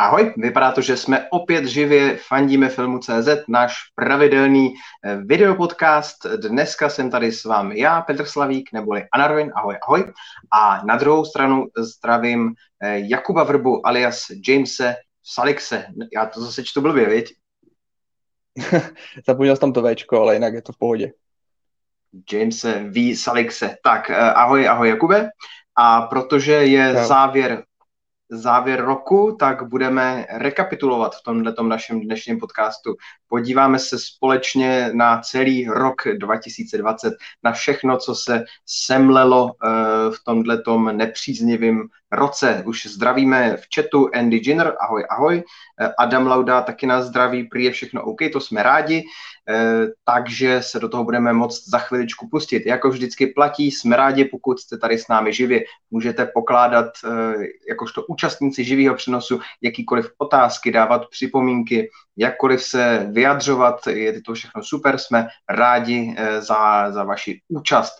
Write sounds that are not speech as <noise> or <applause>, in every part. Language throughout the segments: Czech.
Ahoj, vypadá to, že jsme opět živě, fandíme filmu CZ, náš pravidelný eh, videopodcast. Dneska jsem tady s vámi já, Petr Slavík, neboli Anarvin, ahoj, ahoj. A na druhou stranu zdravím eh, Jakuba Vrbu alias Jamese Salikse. Já to zase čtu blbě, viď? <laughs> Zapomněl jsem tam to Včko, ale jinak je to v pohodě. Jamese V. Salikse. Tak, eh, ahoj, ahoj Jakube. A protože je no. závěr závěr roku, tak budeme rekapitulovat v tomto našem dnešním podcastu. Podíváme se společně na celý rok 2020, na všechno, co se semlelo eh, v tomto nepříznivém roce. Už zdravíme v chatu Andy Ginner, ahoj, ahoj. Eh, Adam Lauda taky nás zdraví, prý je všechno OK, to jsme rádi. Eh, takže se do toho budeme moct za chviličku pustit. Jako vždycky platí, jsme rádi, pokud jste tady s námi živě, můžete pokládat jakožto účastníci živého přenosu jakýkoliv otázky, dávat připomínky, jakkoliv se vyjadřovat, je to všechno super, jsme rádi eh, za, za vaši účast.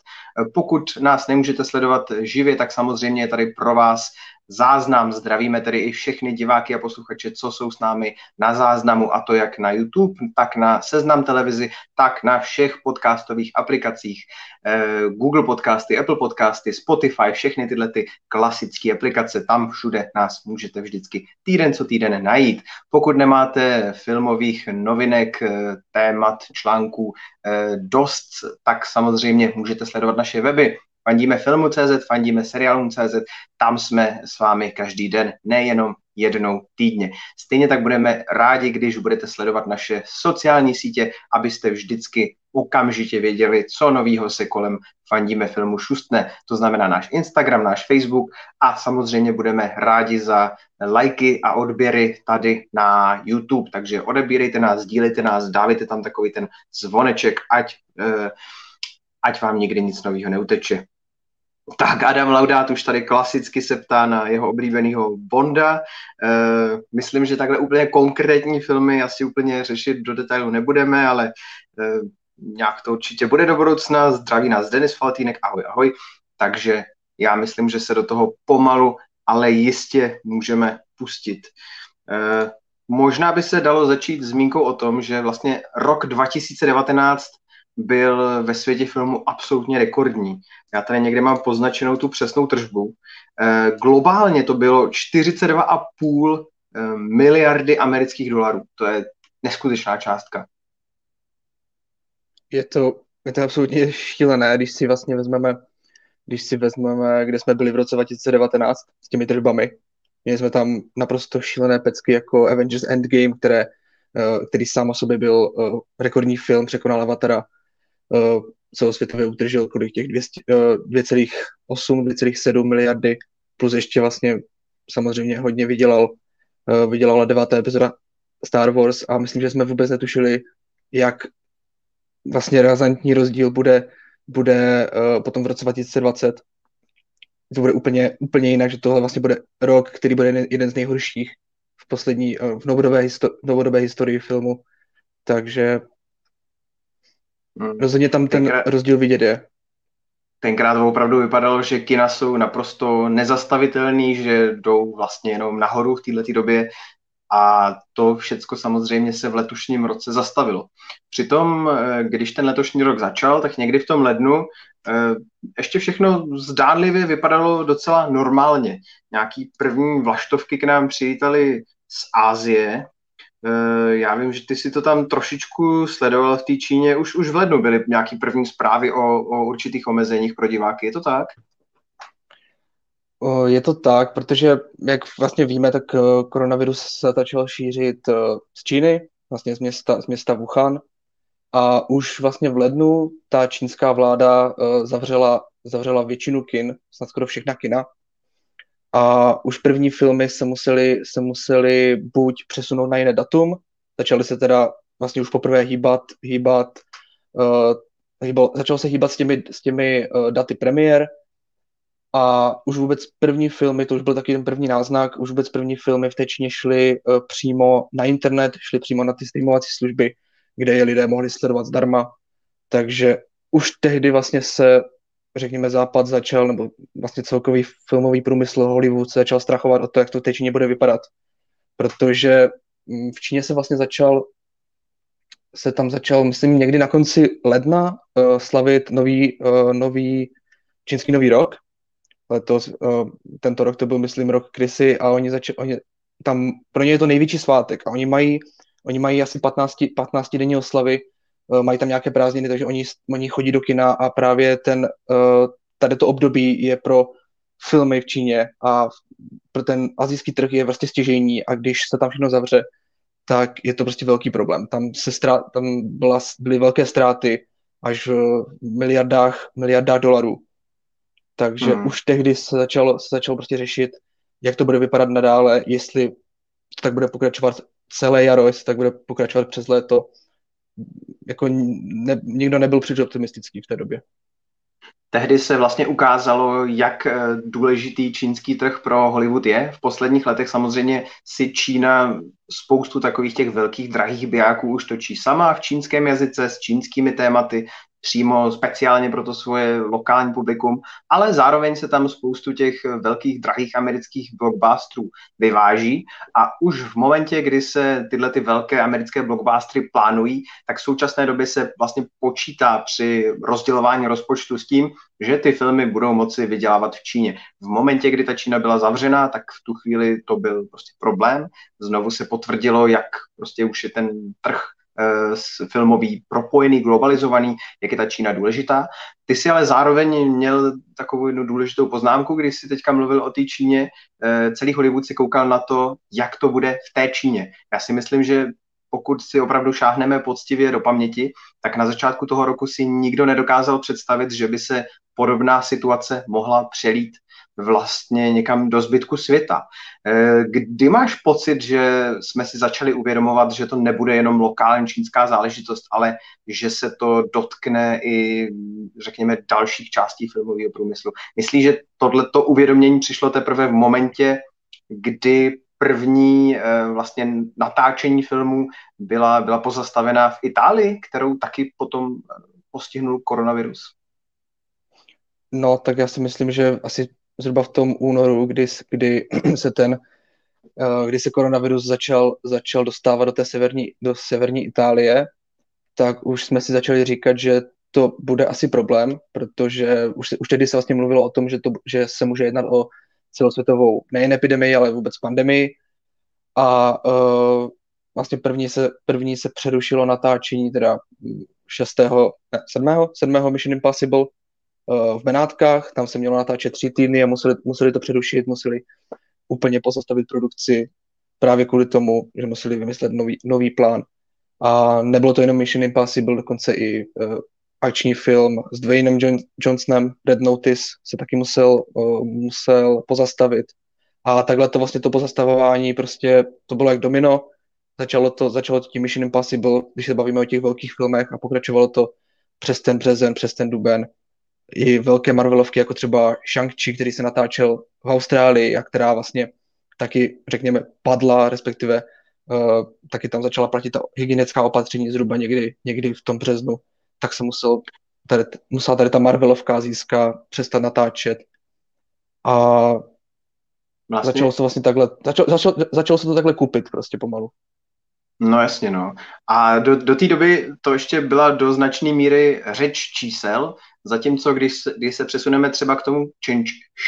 Pokud nás nemůžete sledovat živě, tak samozřejmě je tady pro vás záznam. Zdravíme tedy i všechny diváky a posluchače, co jsou s námi na záznamu, a to jak na YouTube, tak na Seznam televizi, tak na všech podcastových aplikacích. Eh, Google podcasty, Apple podcasty, Spotify, všechny tyhle ty klasické aplikace, tam všude nás můžete vždycky týden co týden najít. Pokud nemáte filmových novinek, eh, témat, článků eh, dost, tak samozřejmě můžete sledovat naše weby Fandíme filmu.cz, fandíme seriálům.cz, tam jsme s vámi každý den, nejenom jednou týdně. Stejně tak budeme rádi, když budete sledovat naše sociální sítě, abyste vždycky okamžitě věděli, co novýho se kolem fandíme filmu šustne. To znamená náš Instagram, náš Facebook a samozřejmě budeme rádi za lajky a odběry tady na YouTube. Takže odebírejte nás, sdílejte nás, dávajte tam takový ten zvoneček, ať, eh, ať vám nikdy nic nového neuteče. Tak Adam Laudát už tady klasicky se ptá na jeho oblíbeného Bonda. E, myslím, že takhle úplně konkrétní filmy asi úplně řešit do detailu nebudeme, ale e, nějak to určitě bude do budoucna. Zdraví nás Denis Faltínek, ahoj, ahoj. Takže já myslím, že se do toho pomalu, ale jistě můžeme pustit. E, možná by se dalo začít zmínkou o tom, že vlastně rok 2019 byl ve světě filmu absolutně rekordní. Já tady někde mám poznačenou tu přesnou tržbu. Eh, globálně to bylo 42,5 eh, miliardy amerických dolarů. To je neskutečná částka. Je to, je to absolutně šílené, když si vlastně vezmeme, když si vezmeme, kde jsme byli v roce 2019 s těmi tržbami. Měli jsme tam naprosto šílené pecky jako Avengers Endgame, které, eh, který sám o sobě byl rekordní film, překonal Avatara uh, celosvětově udržel kolik těch 2,8, uh, 2,7 miliardy, plus ještě vlastně samozřejmě hodně vydělal, uh, vydělala devátá epizoda Star Wars a myslím, že jsme vůbec netušili, jak vlastně razantní rozdíl bude, bude uh, potom v roce 2020. To bude úplně, úplně jinak, že tohle vlastně bude rok, který bude jeden z nejhorších v poslední, v novodobé, histo- novodobé historii filmu. Takže. Rozhodně tam ten tenkrát, rozdíl vidět je. Tenkrát opravdu vypadalo, že kina jsou naprosto nezastavitelný, že jdou vlastně jenom nahoru v této době a to všecko samozřejmě se v letošním roce zastavilo. Přitom, eh, když ten letošní rok začal, tak někdy v tom lednu eh, ještě všechno zdánlivě vypadalo docela normálně. Nějaký první vlaštovky k nám přijítali z Ázie, já vím, že ty si to tam trošičku sledoval v té Číně. Už, už v lednu byly nějaké první zprávy o, o určitých omezeních pro diváky. Je to tak? Je to tak, protože jak vlastně víme, tak eh, koronavirus se začal šířit eh, z Číny, vlastně z města, z města Wuhan. A už vlastně v lednu ta čínská vláda zavřela, zavřela většinu kin, snad skoro všechna kina, a už první filmy se museli, se museli buď přesunout na jiné datum, začaly se teda vlastně už poprvé hýbat, hýbat uh, hýbal, začalo se hýbat s těmi, s těmi uh, daty premiér. A už vůbec první filmy, to už byl taky ten první náznak, už vůbec první filmy v té Číně šly uh, přímo na internet, šly přímo na ty streamovací služby, kde je lidé mohli sledovat zdarma, takže už tehdy vlastně se řekněme, Západ začal, nebo vlastně celkový filmový průmysl Hollywood se začal strachovat o to, jak to teď bude vypadat. protože mm, v Číně se vlastně začal se tam začal, myslím, někdy na konci ledna uh, slavit nový, uh, nový čínský nový rok. Letos, uh, tento rok to byl, myslím, rok Krysy a oni začali, oni, tam, pro ně je to největší svátek a oni mají, oni mají asi 15, 15 denní oslavy, mají tam nějaké prázdniny, takže oni, oni chodí do kina a právě ten, uh, tady to období je pro filmy v Číně a pro ten azijský trh je vlastně stěžení a když se tam všechno zavře, tak je to prostě velký problém. Tam, se strá, tam byla, byly velké ztráty až v miliardách, miliardách dolarů. Takže hmm. už tehdy se začalo, se začalo prostě řešit, jak to bude vypadat nadále, jestli to tak bude pokračovat celé jaro, jestli tak bude pokračovat přes léto. Jako ne, nikdo nebyl příliš optimistický v té době. Tehdy se vlastně ukázalo, jak eh, důležitý čínský trh pro Hollywood je. V posledních letech samozřejmě si Čína spoustu takových těch velkých drahých bijáků už točí sama v čínském jazyce s čínskými tématy přímo speciálně pro to svoje lokální publikum, ale zároveň se tam spoustu těch velkých, drahých amerických blockbusterů vyváží a už v momentě, kdy se tyhle ty velké americké blockbustery plánují, tak v současné době se vlastně počítá při rozdělování rozpočtu s tím, že ty filmy budou moci vydělávat v Číně. V momentě, kdy ta Čína byla zavřená, tak v tu chvíli to byl prostě problém. Znovu se potvrdilo, jak prostě už je ten trh filmový, propojený, globalizovaný, jak je ta Čína důležitá. Ty si ale zároveň měl takovou jednu důležitou poznámku, když si teďka mluvil o té Číně. Eh, celý Hollywood si koukal na to, jak to bude v té Číně. Já si myslím, že pokud si opravdu šáhneme poctivě do paměti, tak na začátku toho roku si nikdo nedokázal představit, že by se podobná situace mohla přelít vlastně někam do zbytku světa. Eh, kdy máš pocit, že jsme si začali uvědomovat, že to nebude jenom lokální čínská záležitost, ale že se to dotkne i, řekněme, dalších částí filmového průmyslu? Myslíš, že tohleto uvědomění přišlo teprve v momentě, kdy první eh, vlastně natáčení filmu byla, byla pozastavena v Itálii, kterou taky potom postihnul koronavirus? No, tak já si myslím, že asi zhruba v tom únoru, kdy, kdy <clears throat> se ten eh, kdy se koronavirus začal, začal dostávat do té severní, do severní Itálie, tak už jsme si začali říkat, že to bude asi problém, protože už, už tehdy se vlastně mluvilo o tom, že, to, že se může jednat o celosvětovou nejen epidemii, ale vůbec pandemii. A uh, vlastně první se, první se přerušilo natáčení teda 6. ne, 7. 7. Mission Impossible v Benátkách, tam se mělo natáčet tři týdny a museli, museli to přerušit, museli úplně pozastavit produkci právě kvůli tomu, že museli vymyslet nový, nový plán. A nebylo to jenom Mission Impossible, dokonce i uh, akční film s Dwaynem John- Johnsonem, Red Notice, se taky musel, uh, musel pozastavit. A takhle to vlastně to pozastavování, prostě to bylo jak domino, začalo to, začalo to tím Mission Impossible, když se bavíme o těch velkých filmech a pokračovalo to přes ten březen, přes ten duben i velké Marvelovky, jako třeba Shang-Chi, který se natáčel v Austrálii a která vlastně taky, řekněme, padla, respektive uh, taky tam začala platit ta hygienická opatření zhruba někdy, někdy v tom březnu, tak se musel tady, musela tady ta Marvelovka azijská přestat natáčet. A vlastně... začalo se vlastně takhle, začalo, začalo, začalo se to takhle kupit prostě pomalu. No jasně, no. A do, do té doby to ještě byla do značné míry řeč čísel, zatímco když se, když se přesuneme třeba k tomu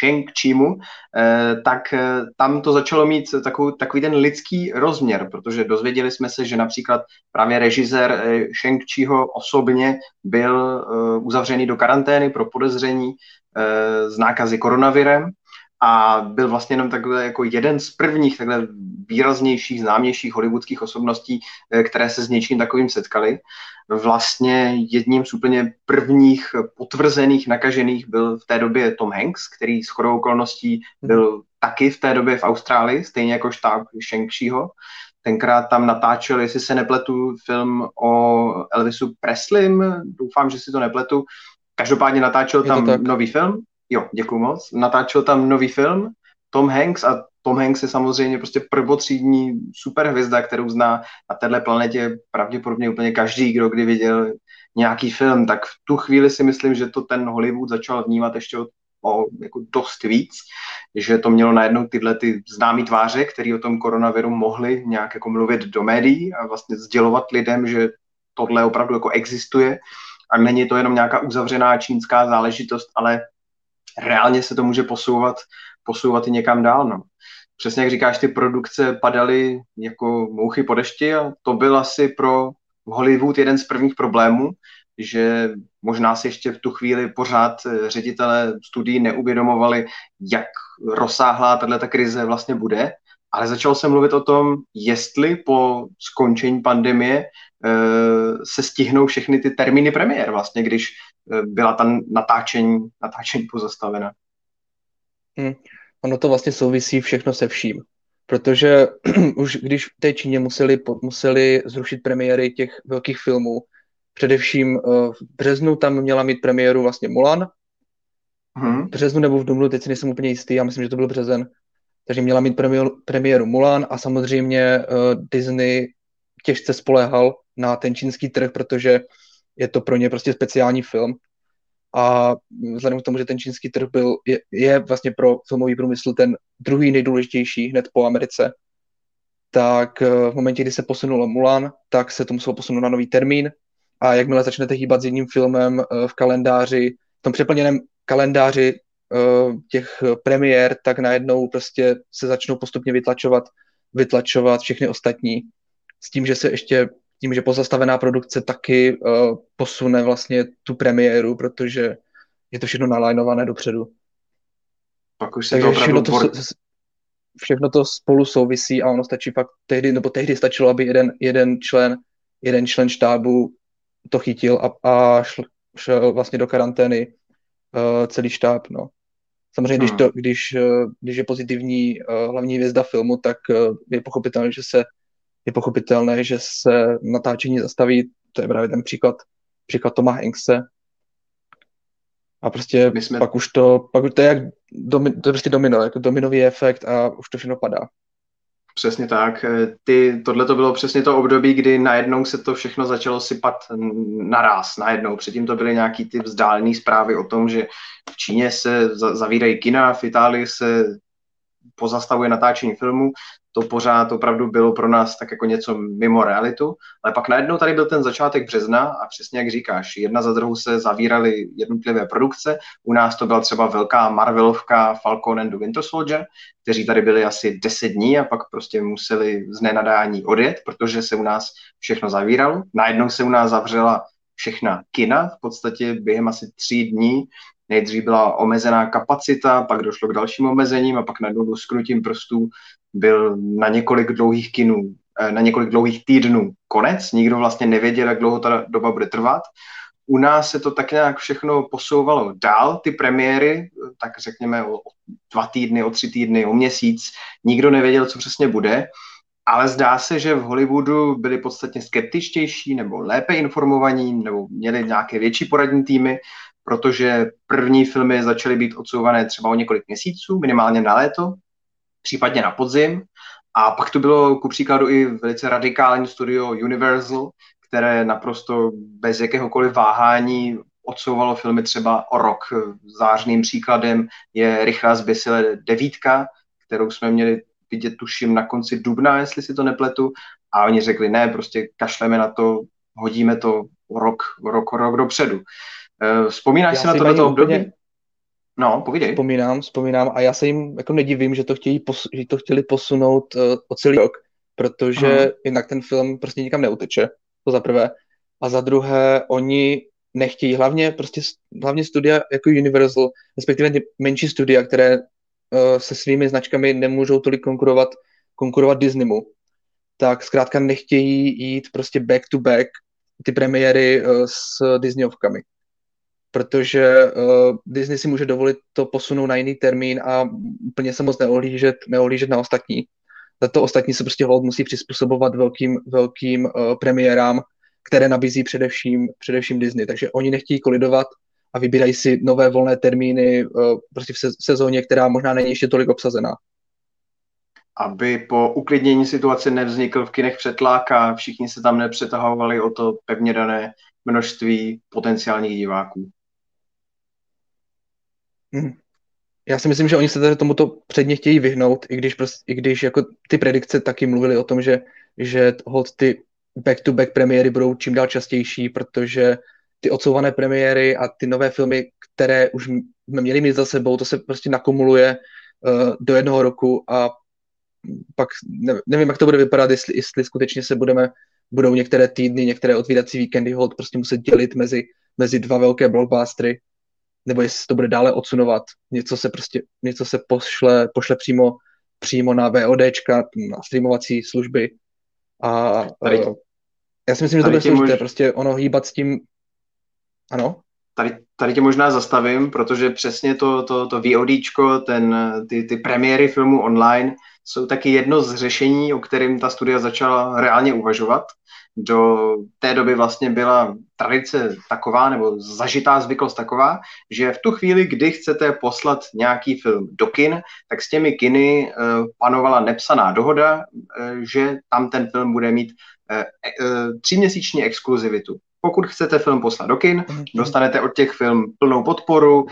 Sheng Chimu, eh, tak eh, tam to začalo mít takový, takový ten lidský rozměr, protože dozvěděli jsme se, že například právě režisér eh, Sheng Chiho osobně byl eh, uzavřený do karantény pro podezření eh, z nákazy koronavirem a byl vlastně jenom takhle jako jeden z prvních takhle výraznějších, známějších hollywoodských osobností, eh, které se s něčím takovým setkali. Vlastně jedním z úplně prvních potvrzených nakažených byl v té době Tom Hanks, který s chodou okolností byl taky v té době v Austrálii, stejně jako štáb Shang-Chiho. Tenkrát tam natáčel, jestli se nepletu, film o Elvisu Preslim, doufám, že si to nepletu. Každopádně natáčel tam nový film Jo, děkuji moc. Natáčel tam nový film, Tom Hanks a Tom Hanks je samozřejmě prostě prvotřídní superhvězda, kterou zná na téhle planetě pravděpodobně úplně každý, kdo kdy viděl nějaký film, tak v tu chvíli si myslím, že to ten Hollywood začal vnímat ještě od o jako dost víc, že to mělo najednou tyhle ty známé tváře, které o tom koronaviru mohli nějak jako mluvit do médií a vlastně sdělovat lidem, že tohle opravdu jako existuje a není to jenom nějaká uzavřená čínská záležitost, ale reálně se to může posouvat, posouvat i někam dál. No. Přesně jak říkáš, ty produkce padaly jako mouchy po dešti a to byl asi pro Hollywood jeden z prvních problémů, že možná si ještě v tu chvíli pořád ředitele studií neuvědomovali, jak rozsáhlá tato krize vlastně bude, ale začal jsem mluvit o tom, jestli po skončení pandemie Eh, se stihnou všechny ty termíny premiér vlastně, když eh, byla ta natáčení, natáčení pozastavena. Hmm. Ono to vlastně souvisí všechno se vším, protože <clears throat> už když v té Číně museli, museli zrušit premiéry těch velkých filmů, především eh, v březnu tam měla mít premiéru vlastně Mulan, hmm. v březnu nebo v dubnu, teď si nejsem úplně jistý, já myslím, že to byl březen, takže měla mít premiéru, Mulan a samozřejmě uh, Disney těžce spolehal na ten čínský trh, protože je to pro ně prostě speciální film. A vzhledem k tomu, že ten čínský trh byl, je, je vlastně pro filmový průmysl ten druhý nejdůležitější hned po Americe, tak eh, v momentě, kdy se posunulo Mulan, tak se to muselo posunout na nový termín a jakmile začnete hýbat s jedním filmem eh, v kalendáři, v tom přeplněném kalendáři eh, těch premiér, tak najednou prostě se začnou postupně vytlačovat, vytlačovat všechny ostatní s tím, že se ještě tím, že pozastavená produkce taky uh, posune vlastně tu premiéru, protože je to všechno nalajnované dopředu. Pak už se Takže to všechno to, všechno to spolu souvisí a ono stačí fakt tehdy, nebo tehdy stačilo, aby jeden, jeden člen jeden člen štábu to chytil a, a šl, šel vlastně do karantény uh, celý štáb, no. Samozřejmě, hmm. když, to, když, uh, když je pozitivní uh, hlavní hvězda filmu, tak uh, je pochopitelné, že se je pochopitelné, že se natáčení zastaví, to je právě ten příklad, příklad Toma Hankse. A prostě jsme... pak už to, pak už to je jak domi, to je prostě domino, jako dominový efekt a už to všechno padá. Přesně tak. Ty, tohle to bylo přesně to období, kdy najednou se to všechno začalo sypat naraz, najednou. Předtím to byly nějaký ty vzdálené zprávy o tom, že v Číně se zavírají kina, v Itálii se pozastavuje natáčení filmu, to pořád opravdu bylo pro nás tak jako něco mimo realitu, ale pak najednou tady byl ten začátek března a přesně jak říkáš, jedna za druhou se zavíraly jednotlivé produkce, u nás to byla třeba velká Marvelovka Falcon and the Winter Soldier, kteří tady byli asi 10 dní a pak prostě museli z nenadání odjet, protože se u nás všechno zavíralo. Najednou se u nás zavřela všechna kina, v podstatě během asi tří dní nejdřív byla omezená kapacita, pak došlo k dalším omezením a pak najednou skrutím prstů byl na několik dlouhých kinů, eh, na několik dlouhých týdnů konec. Nikdo vlastně nevěděl, jak dlouho ta doba bude trvat. U nás se to tak nějak všechno posouvalo dál, ty premiéry, tak řekněme o dva týdny, o tři týdny, o měsíc. Nikdo nevěděl, co přesně bude, ale zdá se, že v Hollywoodu byli podstatně skeptičtější nebo lépe informovaní nebo měli nějaké větší poradní týmy protože první filmy začaly být odsouvané třeba o několik měsíců, minimálně na léto, případně na podzim. A pak to bylo ku příkladu i velice radikální studio Universal, které naprosto bez jakéhokoliv váhání odsouvalo filmy třeba o rok. Zářným příkladem je Rychlá zběsile devítka, kterou jsme měli vidět tuším na konci dubna, jestli si to nepletu. A oni řekli, ne, prostě kašleme na to, hodíme to rok, rok, rok dopředu. Eh, vzpomínáš já si na tohle období? Úplně... No, povídej. Vzpomínám, vzpomínám a já se jim jako nedivím, že to, chtějí pos- že to chtěli posunout uh, o celý rok, protože Aha. jinak ten film prostě nikam neuteče, to za prvé. A za druhé, oni nechtějí, hlavně prostě hlavně studia jako Universal, respektive menší studia, které uh, se svými značkami nemůžou tolik konkurovat, konkurovat Disneymu, tak zkrátka nechtějí jít prostě back to back ty premiéry uh, s Disneyovkami protože uh, Disney si může dovolit to posunout na jiný termín a úplně se moc neohlížet, neohlížet na ostatní. Za to ostatní se prostě hold musí přizpůsobovat velkým, velkým uh, premiérám, které nabízí především, především Disney. Takže oni nechtějí kolidovat a vybírají si nové volné termíny uh, prostě v sezóně, která možná není ještě tolik obsazená. Aby po uklidnění situace nevznikl v kinech přetlak a všichni se tam nepřetahovali o to pevně dané množství potenciálních diváků. Hmm. Já si myslím, že oni se tady tomuto předně chtějí vyhnout, i když, prostě, i když jako ty predikce taky mluvily o tom, že, že hod ty back-to-back premiéry budou čím dál častější, protože ty odsouvané premiéry a ty nové filmy, které už jsme měli mít za sebou, to se prostě nakumuluje uh, do jednoho roku a pak ne, nevím, jak to bude vypadat, jestli, jestli skutečně se budeme, budou některé týdny, některé otvírací víkendy hold prostě muset dělit mezi, mezi dva velké blockbustery, nebo jestli to bude dále odsunovat. Něco se prostě, něco se pošle, pošle přímo, přímo na VODčka, na streamovací služby. A tady, uh, já si myslím, že to bude složité, mož... prostě ono hýbat s tím, ano? Tady, tady tě možná zastavím, protože přesně to, to, to VODčko, ten, ty, ty premiéry filmů online jsou taky jedno z řešení, o kterým ta studia začala reálně uvažovat. Do té doby vlastně byla tradice taková, nebo zažitá zvyklost taková, že v tu chvíli, kdy chcete poslat nějaký film do kin, tak s těmi kiny eh, panovala nepsaná dohoda, eh, že tam ten film bude mít eh, tříměsíční exkluzivitu. Pokud chcete film poslat do kin, mhm. dostanete od těch film plnou podporu.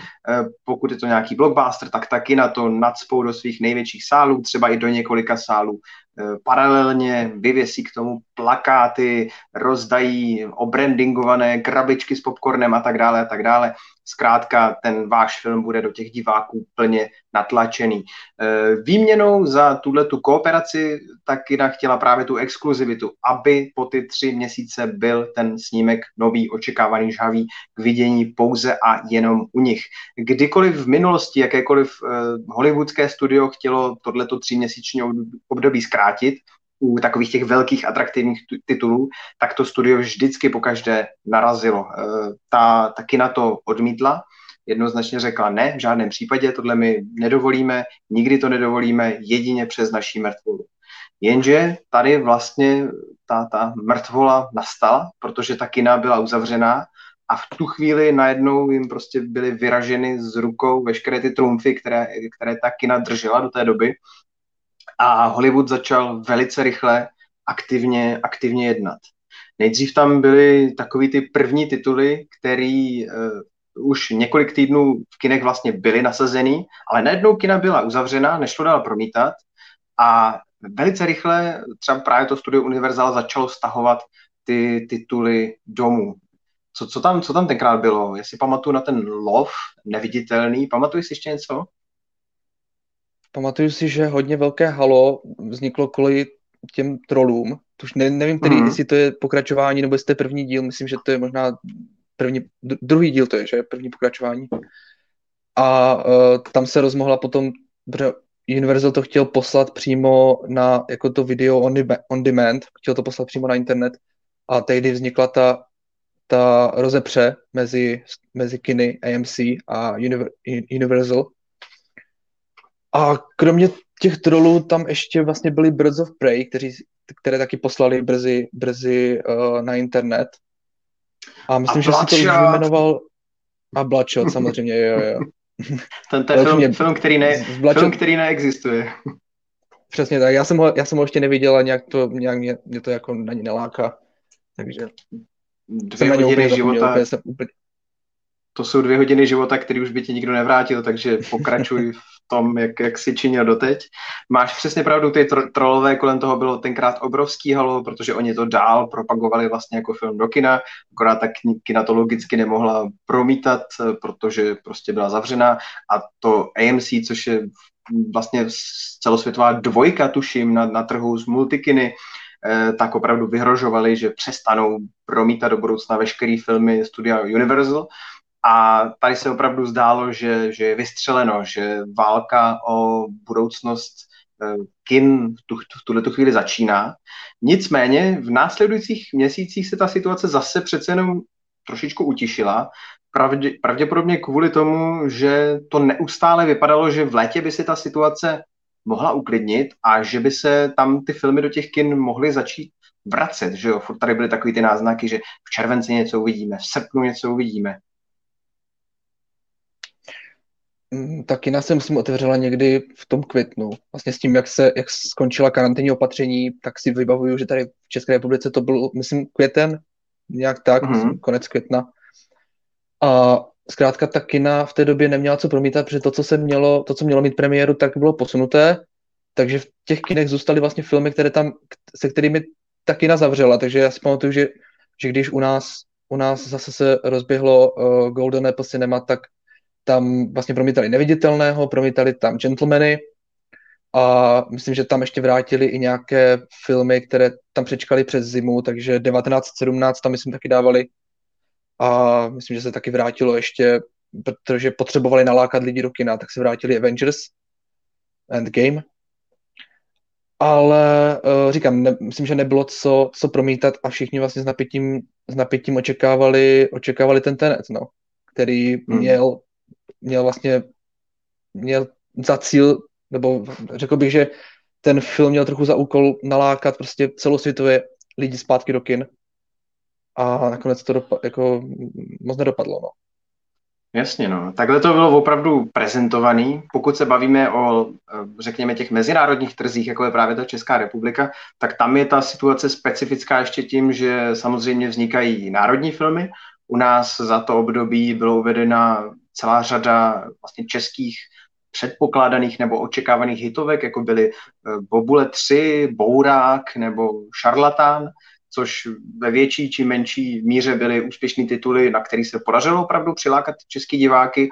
Pokud je to nějaký blockbuster, tak taky na to nadspou do svých největších sálů, třeba i do několika sálů. Eh, paralelně vyvěsí k tomu plakáty, rozdají obrandingované krabičky s popcornem a tak dále a tak dále. Zkrátka ten váš film bude do těch diváků plně natlačený. E, výměnou za tuhle tu kooperaci tak Kina chtěla právě tu exkluzivitu, aby po ty tři měsíce byl ten snímek nový, očekávaný, žhavý k vidění pouze a jenom u nich. Kdykoliv v minulosti jakékoliv uh, hollywoodské studio chtělo tohleto tříměsíční období zkrátit, u takových těch velkých atraktivních titulů, tak to studio vždycky po každé narazilo. E, ta, ta kina to odmítla, jednoznačně řekla ne, v žádném případě, tohle my nedovolíme, nikdy to nedovolíme, jedině přes naší mrtvolu. Jenže tady vlastně ta, ta mrtvola nastala, protože ta kina byla uzavřená a v tu chvíli najednou jim prostě byly vyraženy z rukou veškeré ty trumfy, které, které ta kina držela do té doby a Hollywood začal velice rychle aktivně, aktivně jednat. Nejdřív tam byly takový ty první tituly, který uh, už několik týdnů v kinech vlastně byly nasazený, ale najednou kina byla uzavřena, nešlo dál promítat a velice rychle třeba právě to studio Universal začalo stahovat ty tituly domů. Co, co, tam, co tam tenkrát bylo? Jestli pamatuju na ten lov neviditelný, pamatuji si ještě něco? Pamatuju si, že hodně velké halo vzniklo kvůli těm trolům. Už ne, nevím, který, mm. jestli to je pokračování, nebo jestli to je první díl. Myslím, že to je možná první, druhý díl to je, že první pokračování. A uh, tam se rozmohla potom, protože Universal to chtěl poslat přímo na jako to video on, on demand, chtěl to poslat přímo na internet a tehdy vznikla ta, ta rozepře mezi, mezi kiny AMC a Universal, a kromě těch trolů tam ještě vlastně byli Birds of Prey, kteří, které taky poslali brzy, brzy uh, na internet. A myslím, a že si to už vyjmenoval... A Bloodshot samozřejmě, jo, jo. <laughs> Ten, ten film, mě... film, který ne, Bloodshot... film, který neexistuje. <laughs> Přesně tak, já jsem ho, já jsem ho ještě neviděl a nějak, to, nějak mě, mě to jako na ní neláká. Takže dvě hodiny života, úplně, jsem úplně... to jsou dvě hodiny života, který už by ti nikdo nevrátil, takže pokračuj v <laughs> tom, jak, jak si činil doteď. Máš přesně pravdu, ty tro- trolové kolem toho bylo tenkrát obrovský halo, protože oni to dál propagovali vlastně jako film do kina, akorát tak kina to logicky nemohla promítat, protože prostě byla zavřená a to AMC, což je vlastně celosvětová dvojka, tuším, na, na trhu z multikiny, eh, tak opravdu vyhrožovali, že přestanou promítat do budoucna veškeré filmy studia Universal a tady se opravdu zdálo, že, že je vystřeleno, že válka o budoucnost eh, kin v, tu, v tuhle tu chvíli začíná. Nicméně v následujících měsících se ta situace zase přece jenom trošičku utišila. Pravdě, pravděpodobně kvůli tomu, že to neustále vypadalo, že v létě by se ta situace mohla uklidnit a že by se tam ty filmy do těch kin mohly začít vracet, že jo, furt tady byly takový ty náznaky, že v červenci něco uvidíme, v srpnu něco uvidíme. Mm, ta kina se musím otevřela někdy v tom květnu. Vlastně s tím, jak, se, jak skončila karanténní opatření, tak si vybavuju, že tady v České republice to byl, myslím, květen, nějak tak, mm-hmm. myslím, konec května. A zkrátka ta kina v té době neměla co promítat, protože to, co se mělo, to, co mělo mít premiéru, tak bylo posunuté, takže v těch kinech zůstaly vlastně filmy, které tam, se kterými ta kina zavřela, takže já si pamatuju, že, že když u nás, u nás zase se rozběhlo uh, Golden Apple Cinema, tak tam vlastně promítali Neviditelného, promítali tam Gentlemany a myslím, že tam ještě vrátili i nějaké filmy, které tam přečkali přes zimu, takže 1917 tam myslím taky dávali a myslím, že se taky vrátilo ještě, protože potřebovali nalákat lidi do kina, tak se vrátili Avengers Endgame. Ale uh, říkám, ne, myslím, že nebylo co, co promítat a všichni vlastně s napětím, s napětím očekávali, očekávali ten tenet, no, který hmm. měl, měl vlastně měl za cíl, nebo řekl bych, že ten film měl trochu za úkol nalákat prostě celosvětově lidi zpátky do kin a nakonec to dopa- jako moc nedopadlo. No. Jasně, no. Takhle to bylo opravdu prezentovaný. Pokud se bavíme o, řekněme, těch mezinárodních trzích, jako je právě ta Česká republika, tak tam je ta situace specifická ještě tím, že samozřejmě vznikají národní filmy. U nás za to období bylo uvedena celá řada vlastně českých předpokládaných nebo očekávaných hitovek, jako byly eh, Bobule 3, Bourák nebo Šarlatán což ve větší či menší míře byly úspěšné tituly, na který se podařilo opravdu přilákat český diváky.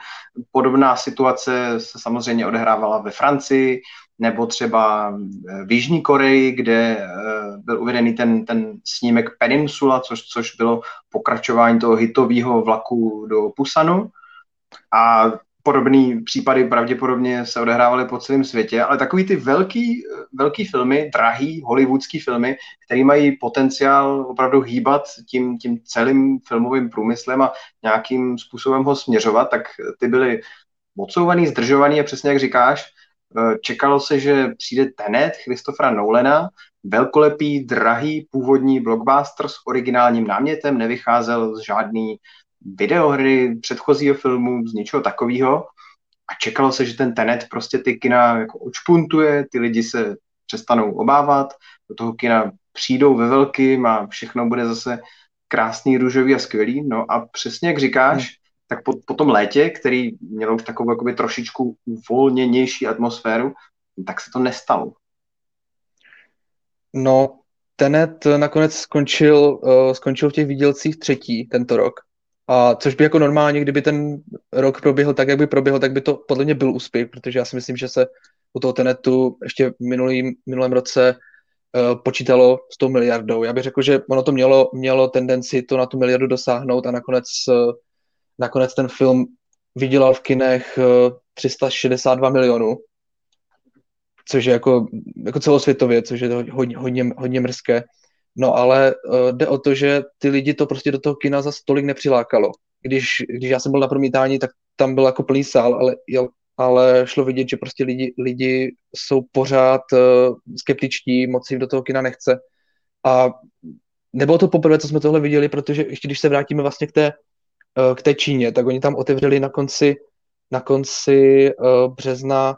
Podobná situace se samozřejmě odehrávala ve Francii, nebo třeba v Jižní Koreji, kde eh, byl uvedený ten, ten snímek Peninsula, což, což bylo pokračování toho hitového vlaku do Pusanu. A podobné případy pravděpodobně se odehrávaly po celém světě, ale takový ty velký, velký filmy, drahý hollywoodský filmy, které mají potenciál opravdu hýbat tím, tím celým filmovým průmyslem a nějakým způsobem ho směřovat, tak ty byly odsouvaný, zdržovaný a přesně jak říkáš, eh, čekalo se, že přijde Tenet Christophera Nolana, velkolepý, drahý, původní blockbuster s originálním námětem, nevycházel z žádný videohry předchozího filmu, z něčeho takového. A čekalo se, že ten Tenet prostě ty kina jako očpuntuje, ty lidi se přestanou obávat, do toho kina přijdou ve velkým a všechno bude zase krásný, růžový a skvělý. No a přesně jak říkáš, hmm. tak po, po tom létě, který měl už takovou jakoby trošičku uvolněnější atmosféru, tak se to nestalo. No, Tenet nakonec skončil, uh, skončil v těch výdělcích třetí tento rok. A což by jako normálně, kdyby ten rok proběhl tak, jak by proběhl, tak by to podle mě byl úspěch, protože já si myslím, že se u toho Tenetu ještě v minulým, minulém roce uh, počítalo s tou miliardou. Já bych řekl, že ono to mělo, mělo tendenci to na tu miliardu dosáhnout a nakonec, uh, nakonec ten film vydělal v kinech uh, 362 milionů, což je jako, jako celosvětově, což je hodně, hodně, hodně mrzké. No ale uh, jde o to, že ty lidi to prostě do toho kina za tolik nepřilákalo. Když, když já jsem byl na promítání, tak tam byl jako plný sál, ale, ale šlo vidět, že prostě lidi, lidi jsou pořád uh, skeptičtí, moc jim do toho kina nechce. A nebylo to poprvé, co jsme tohle viděli, protože ještě když se vrátíme vlastně k té, uh, k té Číně, tak oni tam otevřeli na konci, na konci uh, března,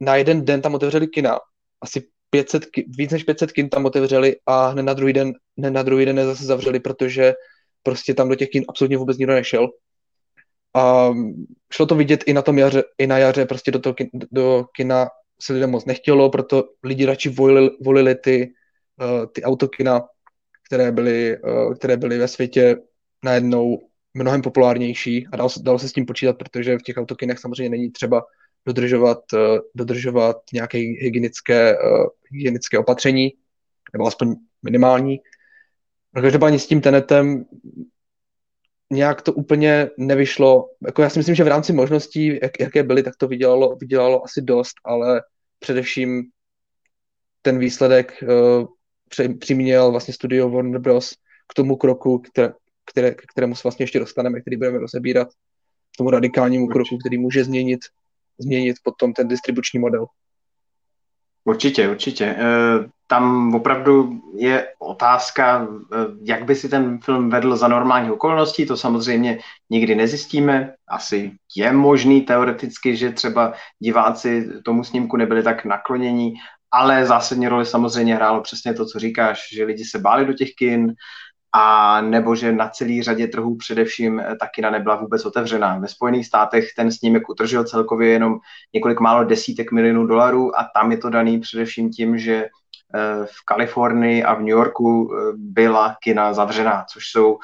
na jeden den tam otevřeli kina, asi 500, víc než 500 kin tam otevřeli a hned na druhý den, hned na druhý den je zase zavřeli, protože prostě tam do těch kin absolutně vůbec nikdo nešel. A šlo to vidět i na tom jaře, i na jaře, prostě do toho kin, do kina se lidem moc nechtělo, proto lidi radši volili, volili ty, uh, ty autokina, které byly, uh, které byly ve světě najednou mnohem populárnější a dalo, dalo se s tím počítat, protože v těch autokinech samozřejmě není třeba dodržovat, uh, dodržovat nějaké hygienické, uh, hygienické opatření, nebo aspoň minimální. No, každopádně s tím tenetem nějak to úplně nevyšlo. Jako já si myslím, že v rámci možností, jak, jaké byly, tak to vydělalo, vydělalo asi dost, ale především ten výsledek uh, přiměl vlastně studio Warner Bros. k tomu kroku, které, které, k kterému se vlastně ještě dostaneme, který budeme rozebírat, k tomu radikálnímu kroku, který může změnit, změnit potom ten distribuční model. Určitě, určitě. Eh, tam opravdu je otázka, eh, jak by si ten film vedl za normálních okolností, to samozřejmě nikdy nezjistíme. Asi je možný teoreticky, že třeba diváci tomu snímku nebyli tak naklonění, ale zásadní roli samozřejmě hrálo přesně to, co říkáš, že lidi se báli do těch kin, a nebo že na celý řadě trhů především ta kina nebyla vůbec otevřená. Ve Spojených státech ten snímek utržil celkově jenom několik málo desítek milionů dolarů a tam je to daný především tím, že v Kalifornii a v New Yorku byla kina zavřená, což jsou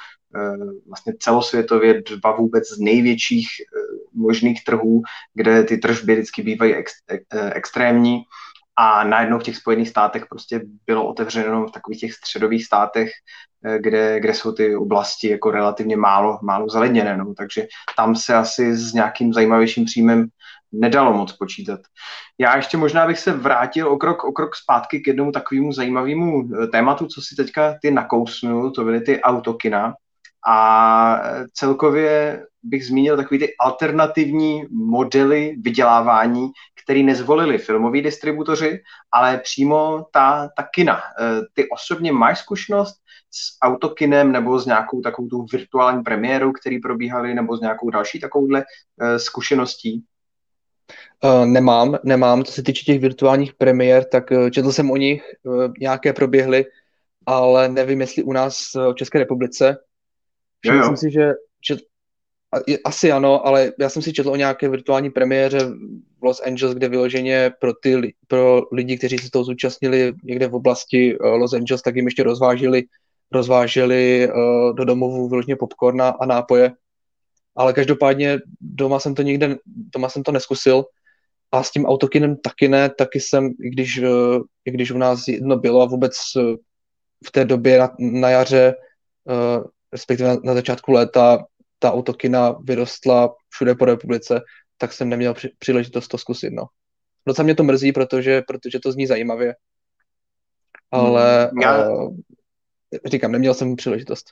vlastně celosvětově dva vůbec z největších možných trhů, kde ty tržby vždycky bývají ex, extrémní a najednou v těch Spojených státech prostě bylo otevřeno v takových těch středových státech, eh, kde, kde jsou ty oblasti jako relativně málo, málo zaledněné, no. takže tam se asi s nějakým zajímavějším příjmem nedalo moc počítat. Já ještě možná bych se vrátil o krok, o krok zpátky k jednomu takovému zajímavému eh, tématu, co si teďka ty nakousnul, to byly ty autokina. A celkově bych zmínil takový ty alternativní modely vydělávání, který nezvolili filmoví distributoři, ale přímo ta, ta kina. E, ty osobně máš zkušenost s autokinem nebo s nějakou takovou tu virtuální premiérou, který probíhaly, nebo s nějakou další takovouhle e, zkušeností? Uh, nemám, nemám. Co se týče těch virtuálních premiér, tak četl jsem o nich, uh, nějaké proběhly, ale nevím, jestli u nás v České republice. Všiml jsem si, že, že asi ano, ale já jsem si četl o nějaké virtuální premiéře Los Angeles, kde vyloženě pro, ty, pro lidi, kteří se toho zúčastnili někde v oblasti uh, Los Angeles, tak jim ještě rozvážili, rozváželi uh, do domovů vyloženě popcorn a nápoje. Ale každopádně doma jsem to nikde, doma jsem to neskusil a s tím autokinem taky ne, taky jsem, i když, uh, i když u nás jedno bylo a vůbec v té době na, na jaře respektive na, na začátku léta ta autokina vyrostla všude po republice, tak jsem neměl při, příležitost to zkusit, no. Docela mě to mrzí, protože, protože to zní zajímavě, ale hmm, Já... uh, říkám, neměl jsem příležitost.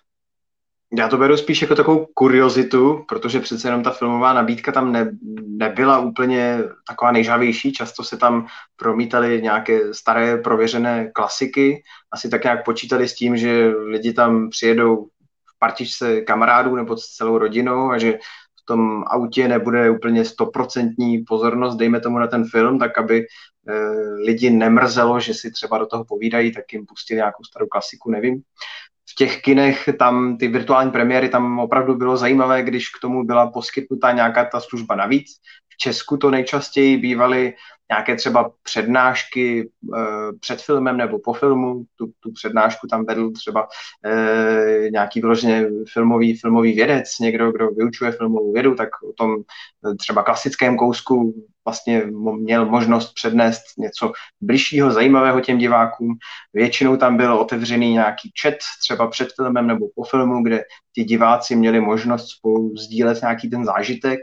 Já to beru spíš jako takovou kuriozitu, protože přece jenom ta filmová nabídka tam ne, nebyla úplně taková nejžavější. Často se tam promítaly nějaké staré prověřené klasiky. Asi tak nějak počítali s tím, že lidi tam přijedou partičce kamarádů nebo s celou rodinou a že tom autě nebude úplně stoprocentní pozornost, dejme tomu na ten film, tak aby e, lidi nemrzelo, že si třeba do toho povídají, tak jim pustili nějakou starou klasiku, nevím. V těch kinech tam ty virtuální premiéry tam opravdu bylo zajímavé, když k tomu byla poskytnuta nějaká ta služba navíc. V Česku to nejčastěji bývaly nějaké třeba přednášky e, před filmem nebo po filmu. Tu, tu přednášku tam vedl třeba e, nějaký vyloženě filmový, filmový vědec, někdo, kdo vyučuje filmovou vědu, tak o tom eh, třeba klasickém kousku vlastně měl možnost přednést něco bližšího, zajímavého těm divákům. Většinou tam byl otevřený nějaký chat, třeba před filmem nebo po filmu, kde ti diváci měli možnost spolu sdílet nějaký ten zážitek.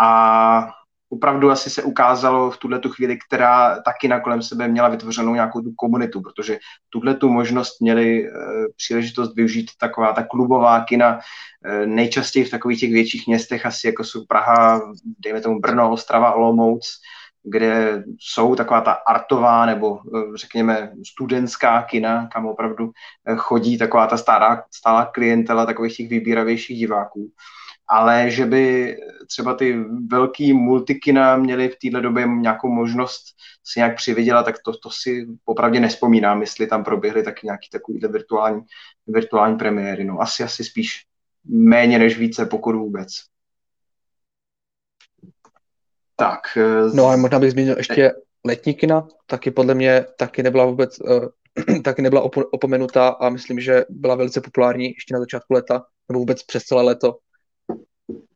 A opravdu asi se ukázalo v tuhle tu chvíli, která taky na kolem sebe měla vytvořenou nějakou tu komunitu, protože tuhle tu možnost měli e, příležitost využít taková ta klubová kina, e, nejčastěji v takových těch větších městech, asi jako jsou Praha, dejme tomu Brno, Ostrava, Olomouc, kde jsou taková ta artová nebo e, řekněme studentská kina, kam opravdu chodí taková ta stará, stálá klientela takových těch vybíravějších diváků ale že by třeba ty velký multikina měly v této době nějakou možnost si nějak přivydělat, tak to, to si popravdě nespomínám, jestli tam proběhly taky nějaký takovýhle virtuální, virtuální premiéry. No asi, asi spíš méně než více, pokud vůbec. Tak. Eh, no a možná bych zmínil ještě letní kina, taky podle mě taky nebyla vůbec, uh, <clears throat> taky nebyla opomenutá a myslím, že byla velice populární ještě na začátku leta, nebo vůbec přes celé léto.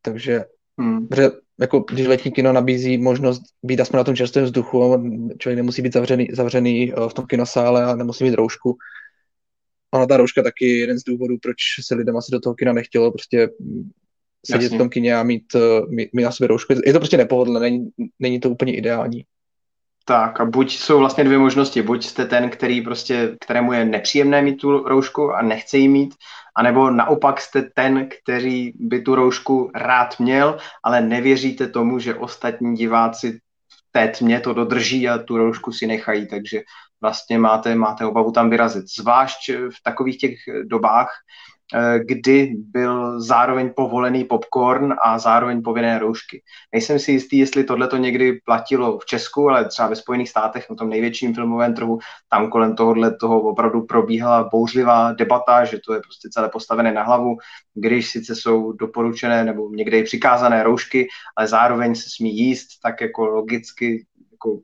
Takže hmm. protože jako, když letní kino nabízí možnost být aspoň na tom čerstvém vzduchu, člověk nemusí být zavřený, zavřený eh, v tom kinosále a nemusí mít roušku. Ona ta rouška taky jeden z důvodů, proč se lidem asi do toho kina nechtělo prostě sedět Jasně. v tom kině a mít, eh, mít, mít na sobě roušku. Je to prostě nepohodlné, není, není to úplně ideální. Tak a buď jsou vlastně dvě možnosti. Buď jste ten, který prostě, kterému je nepříjemné mít tu roušku a nechce ji mít, anebo naopak jste ten, který by tu roušku rád měl, ale nevěříte tomu, že ostatní diváci v té tmě to dodrží a tu roušku si nechají, takže vlastně máte, máte obavu tam vyrazit. Zvlášť v takových těch dobách, kdy byl zároveň povolený popcorn a zároveň povinné roušky. Nejsem si jistý, jestli tohle to někdy platilo v Česku, ale třeba ve Spojených státech, na tom největším filmovém trhu, tam kolem tohohle toho opravdu probíhala bouřlivá debata, že to je prostě celé postavené na hlavu, když sice jsou doporučené nebo někde i přikázané roušky, ale zároveň se smí jíst, tak jako logicky jako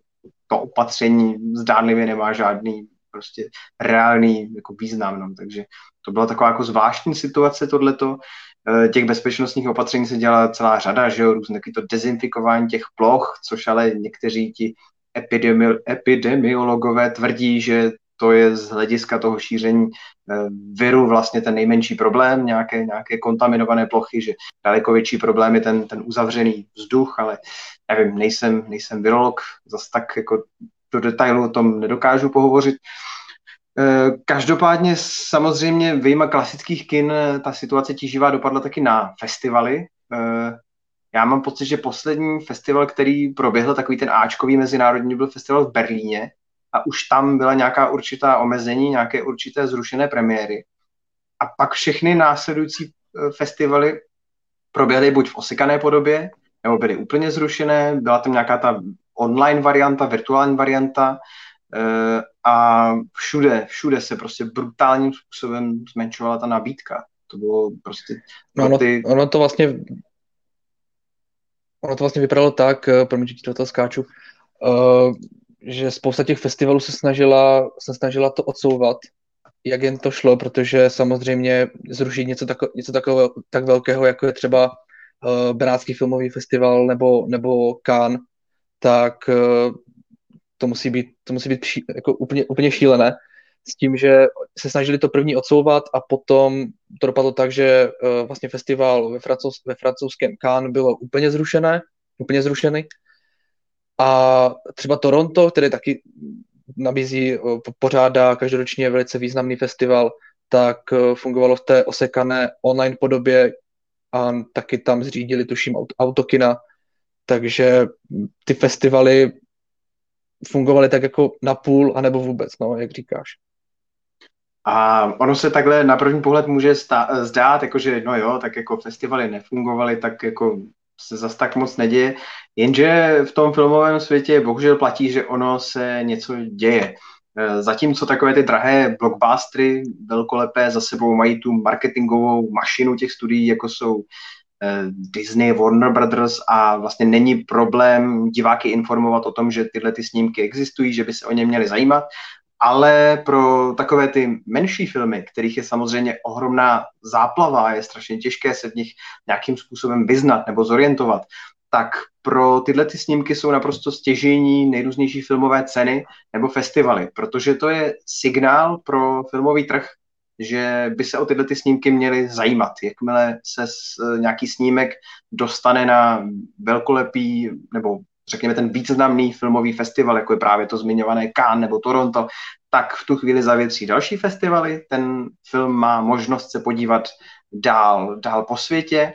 to opatření zdánlivě nemá žádný prostě reálný jako význam. No. Takže to byla taková jako zvláštní situace tohleto. Eh, těch bezpečnostních opatření se dělala celá řada, že jo, různé to dezinfikování těch ploch, což ale někteří ti epidemi, epidemiologové tvrdí, že to je z hlediska toho šíření eh, viru vlastně ten nejmenší problém, nějaké, nějaké kontaminované plochy, že daleko větší problém je ten, ten uzavřený vzduch, ale nevím, nejsem, nejsem virolog, zase tak jako do detailu o tom nedokážu pohovořit. Eh, každopádně samozřejmě vyjma klasických kin eh, ta situace tíživá dopadla taky na festivaly. Eh, já mám pocit, že poslední festival, který proběhl, takový ten Ačkový mezinárodní, byl festival v Berlíně a už tam byla nějaká určitá omezení, nějaké určité zrušené premiéry. A pak všechny následující festivaly proběhly buď v osekané podobě, nebo byly úplně zrušené, byla tam nějaká ta online varianta, virtuální varianta a všude, všude se prostě brutálním způsobem zmenšovala ta nabídka. To bylo prostě... No ono, ty... ono to vlastně ono to vlastně vypadalo tak, eh, promiň, že ti toho skáču, uh, že spousta těch festivalů se snažila, se snažila to odsouvat, jak jen to šlo, protože samozřejmě zrušit něco, tako, něco takového tak velkého, jako je třeba uh, Benátský filmový festival nebo, nebo Cannes, tak eh, to musí být, to musí být ší, jako úplně, úplně šílené. S tím, že se snažili to první odsouvat a potom to dopadlo tak, že uh, vlastně festival ve, francouz, ve francouzském Cannes bylo úplně zrušené, úplně zrušený. A třeba Toronto, který taky nabízí, uh, pořádá každoročně velice významný festival, tak uh, fungovalo v té osekané online podobě a taky tam zřídili, tuším, autokina, takže ty festivaly fungovaly tak jako na půl, anebo vůbec, no, jak říkáš. A ono se takhle na první pohled může stá- zdát, jako že no jo, tak jako festivaly nefungovaly, tak jako se zas tak moc neděje, jenže v tom filmovém světě bohužel platí, že ono se něco děje. E, zatímco takové ty drahé blockbustery velkolepé za sebou mají tu marketingovou mašinu těch studií, jako jsou Disney, Warner Brothers a vlastně není problém diváky informovat o tom, že tyhle ty snímky existují, že by se o ně měli zajímat, ale pro takové ty menší filmy, kterých je samozřejmě ohromná záplava, je strašně těžké se v nich nějakým způsobem vyznat nebo zorientovat, tak pro tyhle ty snímky jsou naprosto stěžení nejrůznější filmové ceny nebo festivaly, protože to je signál pro filmový trh, že by se o tyhle ty snímky měly zajímat. Jakmile se s, e, nějaký snímek dostane na velkolepý nebo řekněme ten významný filmový festival, jako je právě to zmiňované Cannes nebo Toronto, tak v tu chvíli zavětří další festivaly. Ten film má možnost se podívat dál, dál po světě.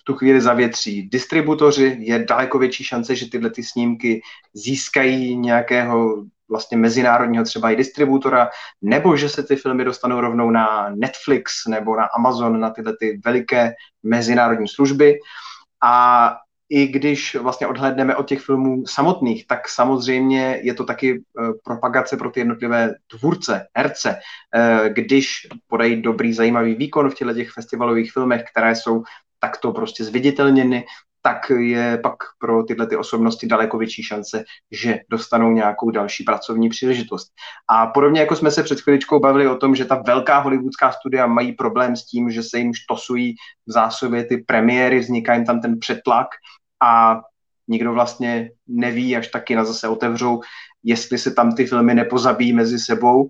V tu chvíli zavětří distributoři, je daleko větší šance, že tyhle ty snímky získají nějakého vlastně mezinárodního třeba i distributora, nebo že se ty filmy dostanou rovnou na Netflix nebo na Amazon, na tyhle ty veliké mezinárodní služby. A i když vlastně odhlédneme od těch filmů samotných, tak samozřejmě je to taky eh, propagace pro ty jednotlivé tvůrce, herce. Eh, když podají dobrý, zajímavý výkon v těchto těch festivalových filmech, které jsou takto prostě zviditelněny, tak je pak pro tyhle ty osobnosti daleko větší šance, že dostanou nějakou další pracovní příležitost. A podobně jako jsme se před chviličkou bavili o tom, že ta velká hollywoodská studia mají problém s tím, že se jim štosují v zásobě ty premiéry, vzniká jim tam ten přetlak a nikdo vlastně neví, až taky na zase otevřou, jestli se tam ty filmy nepozabíjí mezi sebou,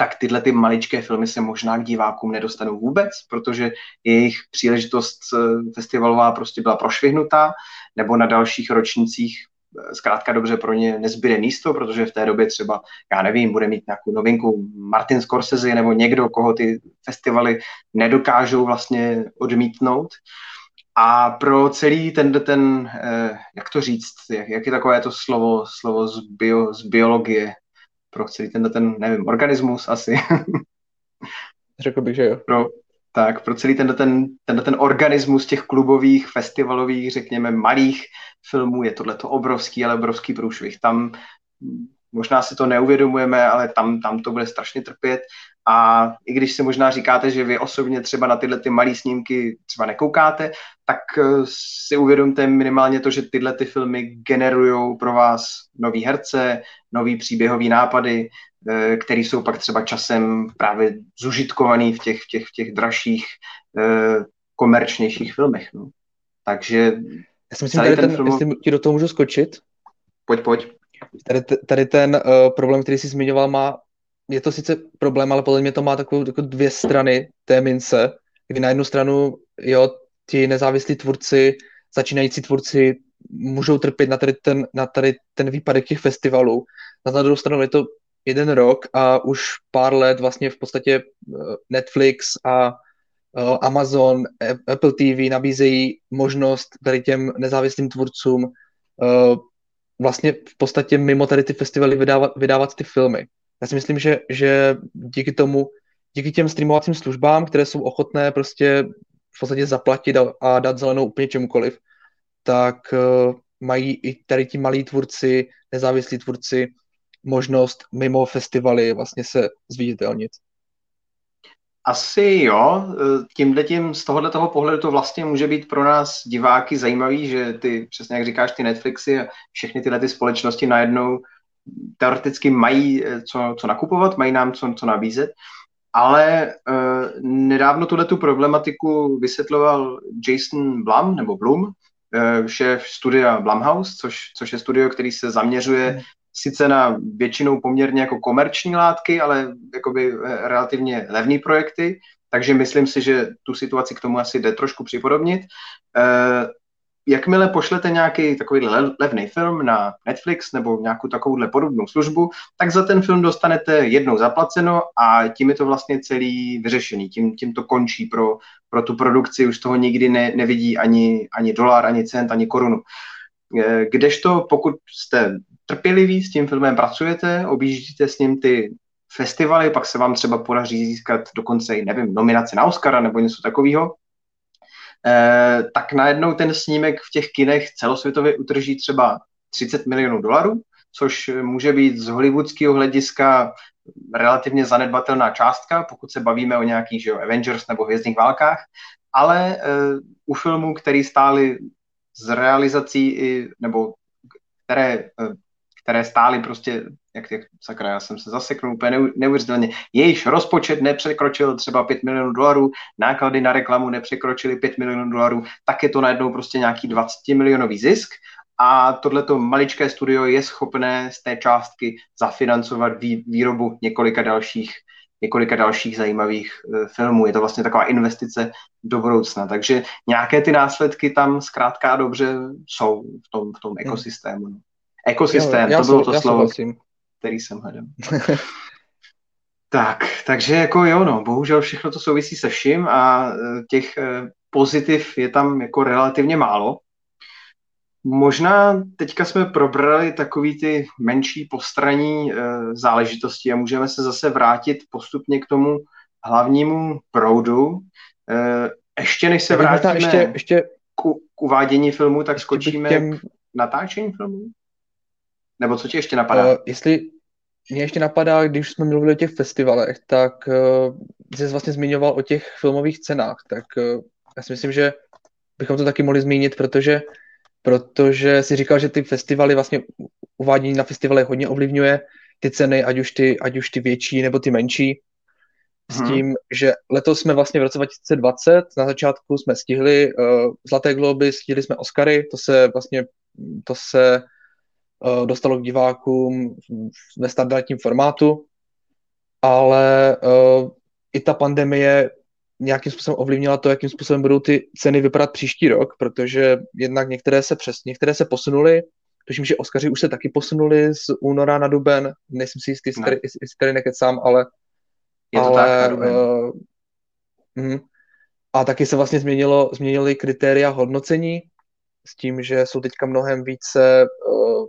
tak tyhle ty maličké filmy se možná k divákům nedostanou vůbec, protože jejich příležitost eh, festivalová prostě byla prošvihnutá, nebo na dalších ročnících eh, zkrátka dobře pro ně nezbyde místo, protože v té době třeba, já nevím, bude mít nějakou novinku Martin Scorsese nebo někdo, koho ty festivaly nedokážou vlastně odmítnout. A pro celý ten, ten eh, jak to říct, jak, jak je takové to slovo, slovo z, bio, z biologie, pro celý ten, ten nevím, organismus asi. <laughs> Řekl bych, že jo. Pro, Tak pro celý tenhle ten, tenhle ten organismus těch klubových, festivalových, řekněme, malých filmů je tohle obrovský, ale obrovský průšvih. Tam možná si to neuvědomujeme, ale tam, tam to bude strašně trpět. A i když si možná říkáte, že vy osobně třeba na tyhle ty malé snímky třeba nekoukáte, tak eh, si uvědomte minimálně to, že tyhle ty filmy generují pro vás nový herce, nový příběhový nápady, eh, které jsou pak třeba časem právě zužitkovaný v těch, v těch, v těch dražších, eh, komerčnějších filmech. No. Takže já si myslím, tady ten, ten film... jestli ti do toho můžu skočit. Pojď, pojď. Tady, tady ten uh, problém, který jsi zmiňoval, má, je to sice problém, ale podle mě to má takovou jako dvě strany té mince, kdy na jednu stranu, jo, ti nezávislí tvůrci, začínající tvůrci můžou trpět na tady ten, na tady ten výpadek těch festivalů. Na druhou stranu je to jeden rok a už pár let vlastně v podstatě eh, Netflix a eh, Amazon, Apple TV nabízejí možnost tady těm nezávislým tvůrcům vlastně v podstatě mimo tady ty festivaly vydávat, vydávat ty filmy. Já si myslím, že, že díky tomu, díky těm streamovacím službám, které jsou ochotné prostě v podstatě zaplatit a, a dát zelenou úplně čemukoliv, tak uh, mají i tady ti malí tvůrci, nezávislí tvůrci možnost mimo festivaly vlastně se zviditelnit. Asi jo, tímhle tím, z tohohle toho pohledu to vlastně může být pro nás diváky zajímavý, že ty, přesně jak říkáš, ty Netflixy a všechny tyhle ty společnosti najednou teoreticky mají eh, co, co nakupovat, mají nám co, co nabízet, ale uh, nedávno tuhle tu problematiku vysvětloval Jason Blum, nebo Blum, uh, šéf studia Blumhouse, což, což je studio, který se zaměřuje hmm. sice na většinou poměrně jako komerční látky, ale jakoby relativně levné projekty, takže myslím si, že tu situaci k tomu asi jde trošku připodobnit. Jakmile pošlete nějaký takový levný film na Netflix nebo nějakou takovouhle podobnou službu, tak za ten film dostanete jednou zaplaceno a tím je to vlastně celý vyřešený. Tím, tím to končí pro, pro tu produkci, už toho nikdy ne, nevidí ani, ani dolar, ani cent, ani korunu. Eh, kdežto pokud jste trpěliví, s tím filmem pracujete, objíždíte s ním ty festivaly, pak se vám třeba podaří získat dokonce i, nevím, nominaci na Oscara nebo něco takového, tak najednou ten snímek v těch kinech celosvětově utrží třeba 30 milionů dolarů, což může být z hollywoodského hlediska relativně zanedbatelná částka, pokud se bavíme o nějakých že jo, Avengers nebo Hvězdných válkách, ale eh, u filmů, který stály z realizací i, nebo které eh, které stály prostě, jak, jak sakra, já jsem se zaseknul úplně neuvěřitelně. Jejíž rozpočet nepřekročil třeba 5 milionů dolarů, náklady na reklamu nepřekročily 5 milionů dolarů, tak je to najednou prostě nějaký 20 milionový zisk a tohleto maličké studio je schopné z té částky zafinancovat výrobu několika dalších několika dalších zajímavých uh, filmů. Je to vlastně taková investice do budoucna. Takže nějaké ty následky tam zkrátka dobře jsou v tom, v tom hmm. ekosystému. Ekosystém, jo, to bylo to slovo, souhlasím. který jsem hledal. <laughs> tak, takže jako jo, no, bohužel všechno to souvisí se vším a e, těch e, pozitiv je tam jako relativně málo. Možná teďka jsme probrali takový ty menší postraní e, záležitosti a můžeme se zase vrátit postupně k tomu hlavnímu proudu. E, ještě než se vrátíme ještě, ještě, k, k uvádění filmu, tak skočíme těm... k natáčení filmu. Nebo co ti ještě napadá? Uh, jestli mě ještě napadá, když jsme mluvili o těch festivalech, tak uh, jsi vlastně zmiňoval o těch filmových cenách, tak uh, já si myslím, že bychom to taky mohli zmínit, protože protože si říkal, že ty festivaly vlastně uvádění na festivaly hodně ovlivňuje ty ceny, ať už ty, ať už ty větší nebo ty menší. S hmm. tím, že letos jsme vlastně v roce 2020, na začátku jsme stihli uh, Zlaté globy, stihli jsme Oscary, to se vlastně, to se dostalo k divákům ve standardním formátu, ale uh, i ta pandemie nějakým způsobem ovlivnila to, jakým způsobem budou ty ceny vypadat příští rok, protože jednak některé se přes, některé se posunuly, tuším, že Oscaři už se taky posunuli z února na duben, nejsem si jistý, jestli jestli tady nekecám, ale je to ale, tak, uh, mm, a taky se vlastně změnilo, změnily kritéria hodnocení s tím, že jsou teďka mnohem více uh,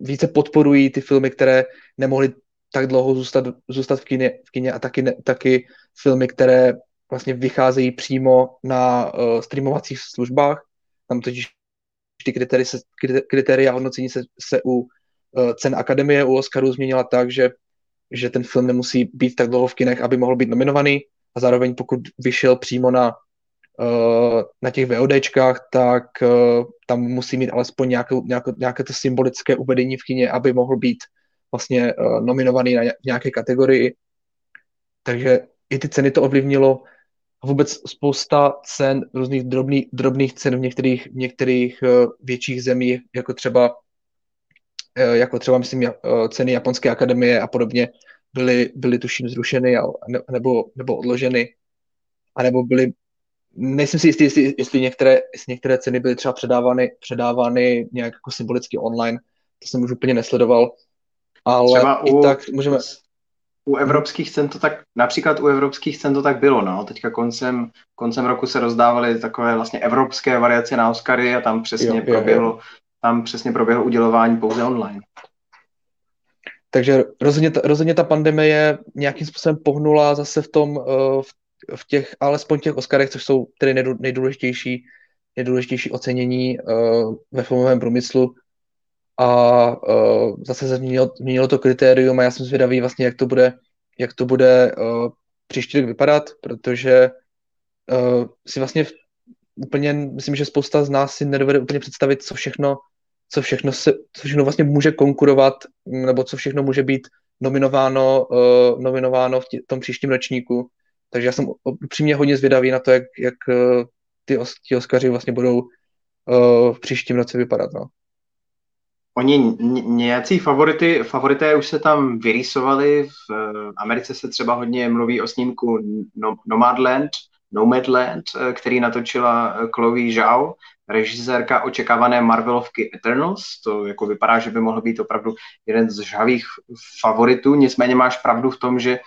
více podporují ty filmy, které nemohly tak dlouho zůstat, zůstat v, kině, v kině a taky, ne, taky filmy, které vlastně vycházejí přímo na uh, streamovacích službách. Tam totiž ty kritéria, se, kritéria hodnocení se, se u uh, cen Akademie, u Oscarů změnila tak, že, že ten film nemusí být tak dlouho v kinech, aby mohl být nominovaný a zároveň pokud vyšel přímo na, na těch VODčkách, tak uh, tam musí mít alespoň nějaké, nějaké, nějaké to symbolické uvedení v kině, aby mohl být vlastně uh, nominovaný na nějaké kategorii. Takže i ty ceny to ovlivnilo a vůbec spousta cen, různých drobných, drobných cen v některých, v některých větších zemích, jako třeba jako třeba, myslím, ceny Japonské akademie a podobně, byly, byly tuším zrušeny a, ne, nebo, nebo odloženy, anebo byly, nejsem si jistý, jestli, jestli, některé, jestli některé ceny byly třeba předávány, předávány nějak jako symbolicky online, to jsem už úplně nesledoval, ale třeba i u, tak můžeme... U evropských cen to tak, například u evropských cen to tak bylo, no. Teďka koncem, koncem roku se rozdávaly takové vlastně evropské variace na Oscary a tam přesně jo, proběhlo, jo. tam přesně proběhlo udělování pouze online. Takže rozhodně ta, rozhodně ta pandemie nějakým způsobem pohnula zase v tom, eh, v, v těch, alespoň těch Oscarech, což jsou tedy nejdůležitější, nejdůležitější ocenění uh, ve filmovém průmyslu, a uh, zase se změnilo, změnilo to kritérium a já jsem zvědavý vlastně, jak to bude, jak to bude uh, příští rok vypadat, protože uh, si vlastně v, úplně, myslím, že spousta z nás si nedovede úplně představit, co všechno, co všechno, se, co všechno vlastně může konkurovat, nebo co všechno může být nominováno, uh, nominováno v tě, tom příštím ročníku. Takže já jsem upřímně hodně zvědavý na to, jak, jak uh, ty, ty Oscaři vlastně budou uh, v příštím roce vypadat. No. Oni nějací favority, favorité už se tam vyrýsovali, v eh, Americe se třeba hodně mluví o snímku no, Nomadland, Nomadland, eh, který natočila eh, Chloe Zhao, režisérka očekávané Marvelovky Eternals. To jako vypadá, že by mohl být opravdu jeden z žhavých favoritů. Nicméně máš pravdu v tom, že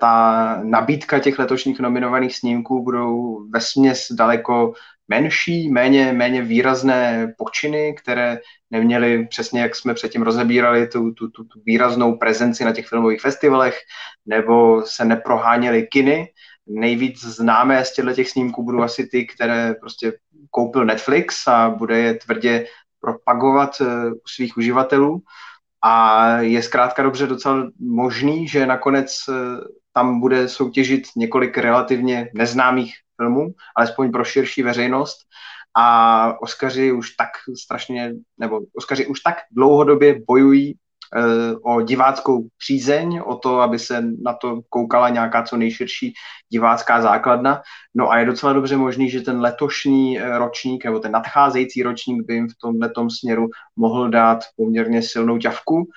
ta nabídka těch letošních nominovaných snímků budou vesměs daleko menší, méně, méně výrazné počiny, které neměly přesně, jak jsme předtím rozebírali, tu, tu, tu, tu výraznou prezenci na těch filmových festivalech, nebo se neproháněly kiny. Nejvíc známé z těchto těch snímků budou asi ty, které prostě koupil Netflix a bude je tvrdě propagovat eh, u svých uživatelů. A je zkrátka dobře docela možný, že nakonec eh, tam bude soutěžit několik relativně neznámých filmů, alespoň pro širší veřejnost. A Oscaři už tak strašně, nebo Oscaři už tak dlouhodobě bojují o diváckou přízeň, o to, aby se na to koukala nějaká co nejširší divácká základna. No a je docela dobře možný, že ten letošní eh, ročník nebo ten nadcházející ročník by jim v tomhle směru mohl dát poměrně silnou ťavku.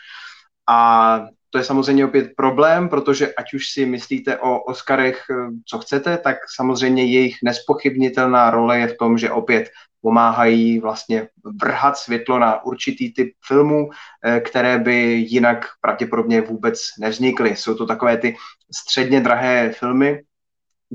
A to je samozřejmě opět problém, protože ať už si myslíte o Oscarech, eh, co chcete, tak samozřejmě jejich nespochybnitelná role je v tom, že opět pomáhají vlastně vrhat světlo na určitý typ filmů, eh, které by jinak pravděpodobně vůbec nevznikly. Jsou to takové ty středně drahé filmy,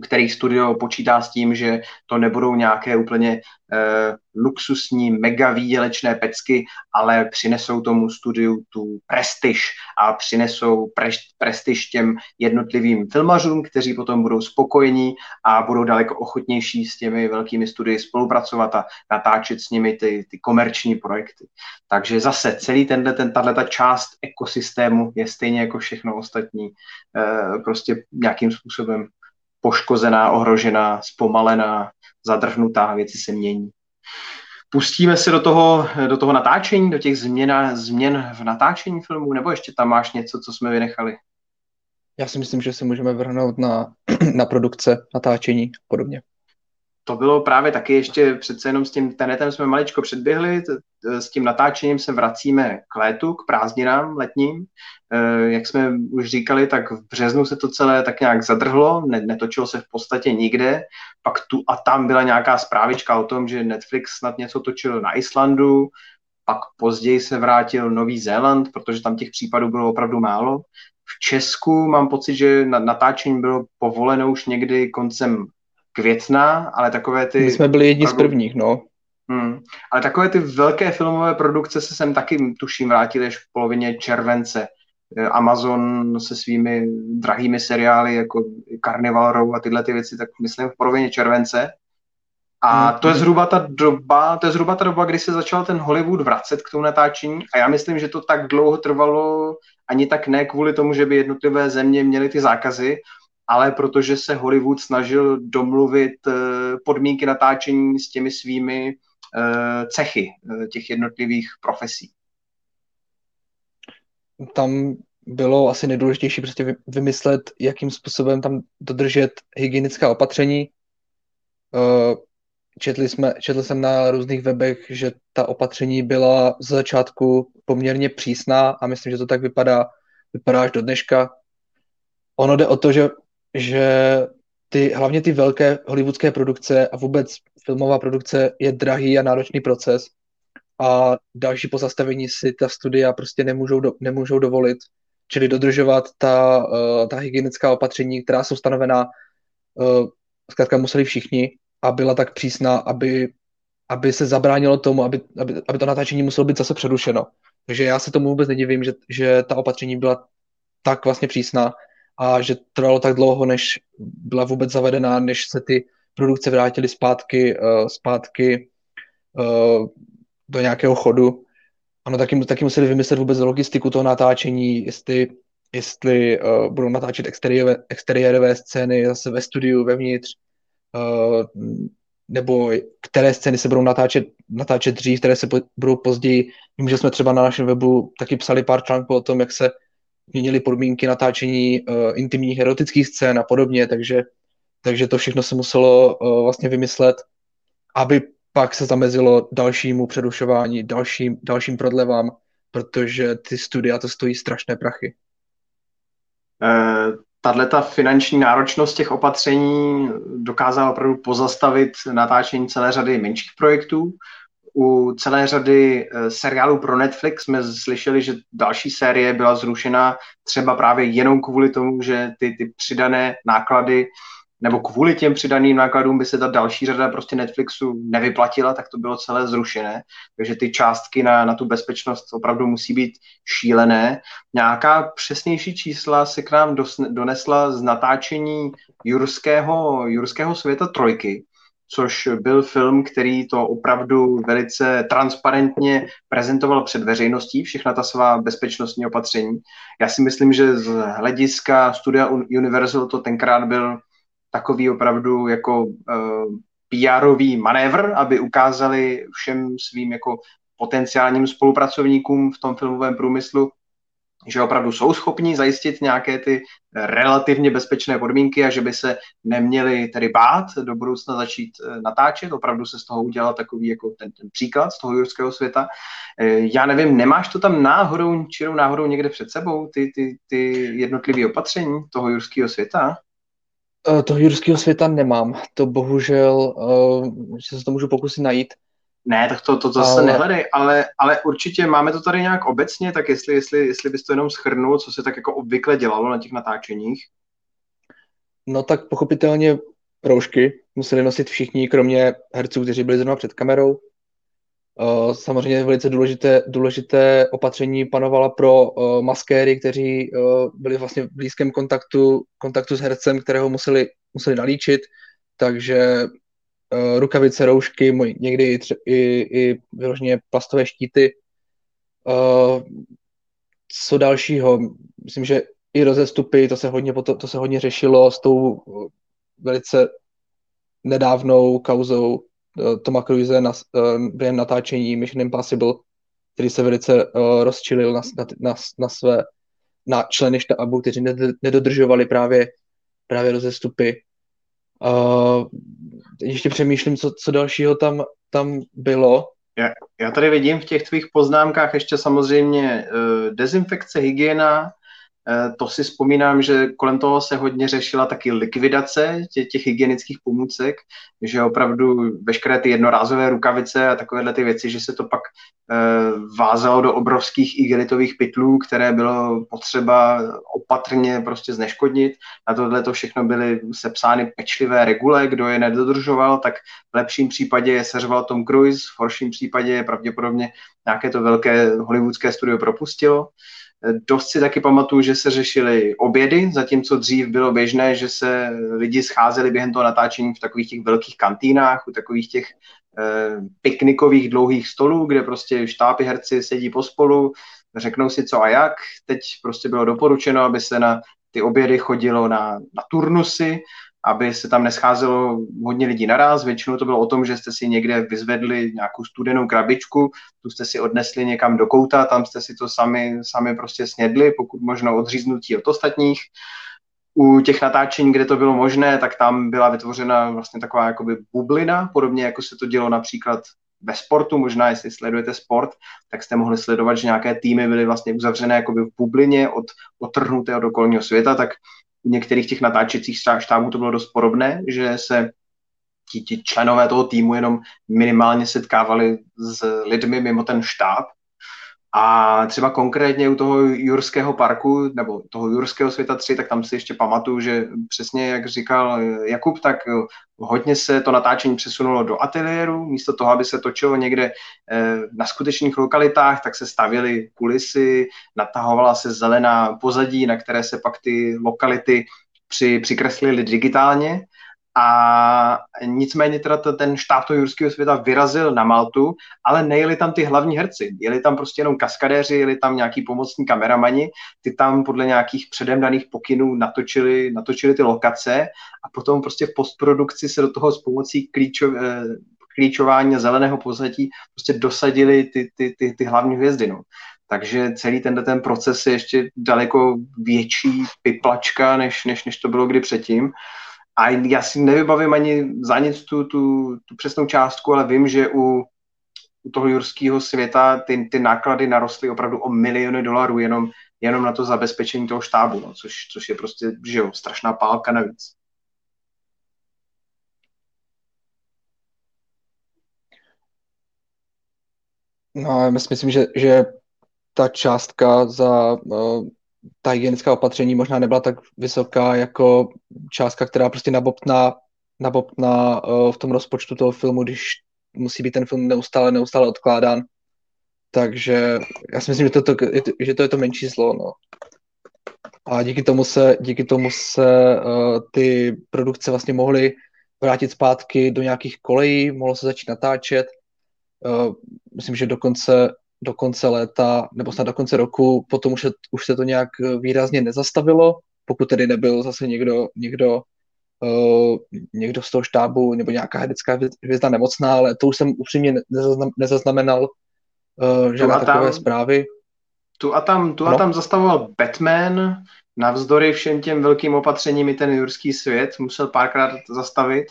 který studio počítá s tím, že to nebudou nějaké úplně eh, luxusní, mega výdělečné pecky, ale přinesou tomu studiu tu prestiž a přinesou pre- prestiž těm jednotlivým filmařům, kteří potom budou spokojení a budou daleko ochotnější s těmi velkými studii spolupracovat a natáčet s nimi ty, ty komerční projekty. Takže zase celý tenhle, ten, tato část ekosystému je stejně jako všechno ostatní eh, prostě nějakým způsobem poškozená, ohrožená, zpomalená, zadrhnutá, věci se mění. Pustíme se do toho, do toho natáčení, do těch změn, změn v natáčení filmu, nebo ještě tam máš něco, co jsme vynechali? Já si myslím, že se můžeme vrhnout na, <clears throat> na produkce, natáčení a podobně to bylo právě taky ještě přece jenom s tím tenetem jsme maličko předběhli, s tím natáčením se vracíme k létu, k prázdninám letním. E, jak jsme už říkali, tak v březnu se to celé tak nějak zadrhlo, netočilo se v podstatě nikde. Pak tu a tam byla nějaká zprávička o tom, že Netflix snad něco točil na Islandu, pak později se vrátil Nový Zéland, protože tam těch případů bylo opravdu málo. V Česku mám pocit, že natáčení bylo povoleno už někdy koncem května, ale takové ty... My jsme byli jedni z prvních, no. Hmm. Ale takové ty velké filmové produkce se sem taky, tuším, vrátily až v polovině července. Amazon se svými drahými seriály jako Carnival Row a tyhle ty věci, tak myslím v polovině července. A hmm. to je zhruba ta doba, to je zhruba ta doba, kdy se začal ten Hollywood vracet k tomu natáčení a já myslím, že to tak dlouho trvalo ani tak ne kvůli tomu, že by jednotlivé země měly ty zákazy, ale protože se Hollywood snažil domluvit eh, podmínky natáčení s těmi svými eh, cechy eh, těch jednotlivých profesí. Tam bylo asi nejdůležitější prostě vymyslet, jakým způsobem tam dodržet hygienická opatření. Četli jsme, četl jsem na různých webech, že ta opatření byla z začátku poměrně přísná a myslím, že to tak vypadá, vypadá až do dneška. Ono jde o to, že že ty, hlavně ty velké hollywoodské produkce a vůbec filmová produkce je drahý a náročný proces a další pozastavení si ta studia prostě nemůžou, do, nemůžou dovolit, čili dodržovat ta, uh, ta hygienická opatření, která jsou stanovená, uh, zkrátka museli všichni a byla tak přísná, aby, aby se zabránilo tomu, aby, aby, aby to natáčení muselo být zase přerušeno. Takže já se tomu vůbec nedivím, že, že ta opatření byla tak vlastně přísná, a že trvalo tak dlouho, než byla vůbec zavedená, než se ty produkce vrátily zpátky, uh, zpátky uh, do nějakého chodu. Ano, taky, taky museli vymyslet vůbec logistiku toho natáčení, jestli, jestli uh, budou natáčet exteriérové, exteriérové scény zase ve studiu, vevnitř, uh, nebo které scény se budou natáčet, natáčet dřív, které se budou později. Vím, že jsme třeba na našem webu taky psali pár článků o tom, jak se měnili podmínky natáčení uh, intimních erotických scén a podobně, takže, takže to všechno se muselo uh, vlastně vymyslet, aby pak se zamezilo dalšímu předušování, dalším, dalším prodlevám, protože ty studia to stojí strašné prachy. Uh, Tahle ta finanční náročnost těch opatření dokázala opravdu pozastavit natáčení celé řady menších projektů, u celé řady eh, seriálů pro Netflix jsme slyšeli, že další série byla zrušena třeba právě jenom kvůli tomu, že ty, ty přidané náklady nebo kvůli těm přidaným nákladům by se ta další řada prostě Netflixu nevyplatila, tak to bylo celé zrušené. Takže ty částky na, na tu bezpečnost opravdu musí být šílené. Nějaká přesnější čísla se k nám dos, donesla z natáčení jurského, jurského světa trojky, což byl film, který to opravdu velice transparentně prezentoval před veřejností, všechna ta svá bezpečnostní opatření. Já si myslím, že z hlediska studia Universal to tenkrát byl takový opravdu jako uh, eh, PR-ový manévr, aby ukázali všem svým jako potenciálním spolupracovníkům v tom filmovém průmyslu, že opravdu jsou schopni zajistit nějaké ty relativně bezpečné podmínky a že by se neměli tedy bát do budoucna začít eh, natáčet. Opravdu se z toho udělal takový jako ten, ten příklad z toho jurského světa. Eh, já nevím, nemáš to tam náhodou, čirou náhodou někde před sebou, ty, ty, ty jednotlivé opatření toho jurského světa? Eh, toho jurského světa nemám. To bohužel, že se to můžu pokusit najít. Ne, tak to, to, to ale... se nehledej, ale, ale určitě máme to tady nějak obecně, tak jestli, jestli, jestli bys to jenom schrnul, co se tak jako obvykle dělalo na těch natáčeních. No tak pochopitelně roušky museli nosit všichni, kromě herců, kteří byli zrovna před kamerou. Uh, samozřejmě velice důležité, důležité opatření panovala pro uh, maskéry, kteří uh, byli vlastně v blízkém kontaktu, kontaktu s hercem, kterého museli, museli nalíčit, takže uh, rukavice, roušky, můj, někdy i, tře- i, i vyloženě plastové štíty. Uh, co dalšího? Myslím, že i rozestupy, to se hodně, to, to se hodně řešilo s tou uh, velice nedávnou kauzou uh, Toma Cruise na, uh, během natáčení Mission Impossible, který se velice uh, rozčilil na, na, na, na své na členy štábu, kteří nedodržovali právě, právě rozestupy. Uh, ještě přemýšlím, co, co dalšího tam, tam bylo. Já, já tady vidím v těch tvých poznámkách ještě samozřejmě uh, dezinfekce, hygiena, to si vzpomínám, že kolem toho se hodně řešila taky likvidace těch, těch hygienických pomůcek, že opravdu veškeré ty jednorázové rukavice a takovéhle ty věci, že se to pak uh, vázalo do obrovských igelitových pytlů, které bylo potřeba opatrně prostě zneškodnit. Na tohle to všechno byly sepsány pečlivé regule, kdo je nedodržoval, tak v lepším případě je seřval Tom Cruise, v horším případě je pravděpodobně nějaké to velké hollywoodské studio propustilo. Dost si taky pamatuju, že se řešily obědy, zatímco dřív bylo běžné, že se lidi scházeli během toho natáčení v takových těch velkých kantýnách, u takových těch eh, piknikových dlouhých stolů, kde prostě štápy herci sedí pospolu, řeknou si co a jak. Teď prostě bylo doporučeno, aby se na ty obědy chodilo na, na turnusy, aby se tam nescházelo hodně lidí naraz. Většinou to bylo o tom, že jste si někde vyzvedli nějakou studenou krabičku, tu jste si odnesli někam do kouta, tam jste si to sami, sami prostě snědli, pokud možno odříznutí od ostatních. U těch natáčení, kde to bylo možné, tak tam byla vytvořena vlastně taková jakoby bublina, podobně jako se to dělo například ve sportu, možná jestli sledujete sport, tak jste mohli sledovat, že nějaké týmy byly vlastně uzavřené jakoby v bublině od, odtrhnuté od okolního světa, tak u některých těch natáčecích štábů to bylo dost podobné, že se ti, ti členové toho týmu jenom minimálně setkávali s lidmi mimo ten štáb a třeba konkrétně u toho Jurského parku, nebo toho Jurského světa 3, tak tam si ještě pamatuju, že přesně jak říkal Jakub, tak hodně se to natáčení přesunulo do ateliéru, místo toho, aby se točilo někde eh, na skutečných lokalitách, tak se stavěly kulisy, natahovala se zelená pozadí, na které se pak ty lokality při, přikreslily digitálně a nicméně teda ten štáb toho jurského světa vyrazil na Maltu, ale nejeli tam ty hlavní herci. Jeli tam prostě jenom kaskadéři, jeli tam nějaký pomocní kameramani, ty tam podle nějakých předem daných pokynů natočili, natočili ty lokace a potom prostě v postprodukci se do toho s pomocí klíčov, eh, klíčování zeleného pozadí prostě dosadili ty, ty, ty, ty hlavní hvězdy. No. Takže celý tenhle ten proces je ještě daleko větší piplačka, než, než, než to bylo kdy předtím. A já si nevybavím ani za nic tu, tu, tu přesnou částku, ale vím, že u, u toho jurského světa ty, ty náklady narostly opravdu o miliony dolarů jenom, jenom na to zabezpečení toho štábu, no, což, což je prostě, že jo, strašná pálka navíc. No, já myslím, že, že ta částka za uh, ta hygienická opatření možná nebyla tak vysoká jako částka, která prostě nabobtná, nabobtná uh, v tom rozpočtu toho filmu, když musí být ten film neustále, neustále odkládán. Takže já si myslím, že to, to, že to je to menší zlo. No. A díky tomu se, díky tomu se uh, ty produkce vlastně mohly vrátit zpátky do nějakých kolejí, mohlo se začít natáčet. Uh, myslím, že dokonce do konce léta, nebo snad do konce roku, potom už, je, už se to nějak výrazně nezastavilo, pokud tedy nebyl zase někdo, někdo, uh, někdo z toho štábu nebo nějaká herecká hvězda nemocná, ale to už jsem upřímně nezaznam, nezaznamenal uh, žádné takové tam, zprávy. Tu a tam, tu no. a tam zastavoval Batman, navzdory všem těm velkým opatřením i ten jurský svět musel párkrát zastavit.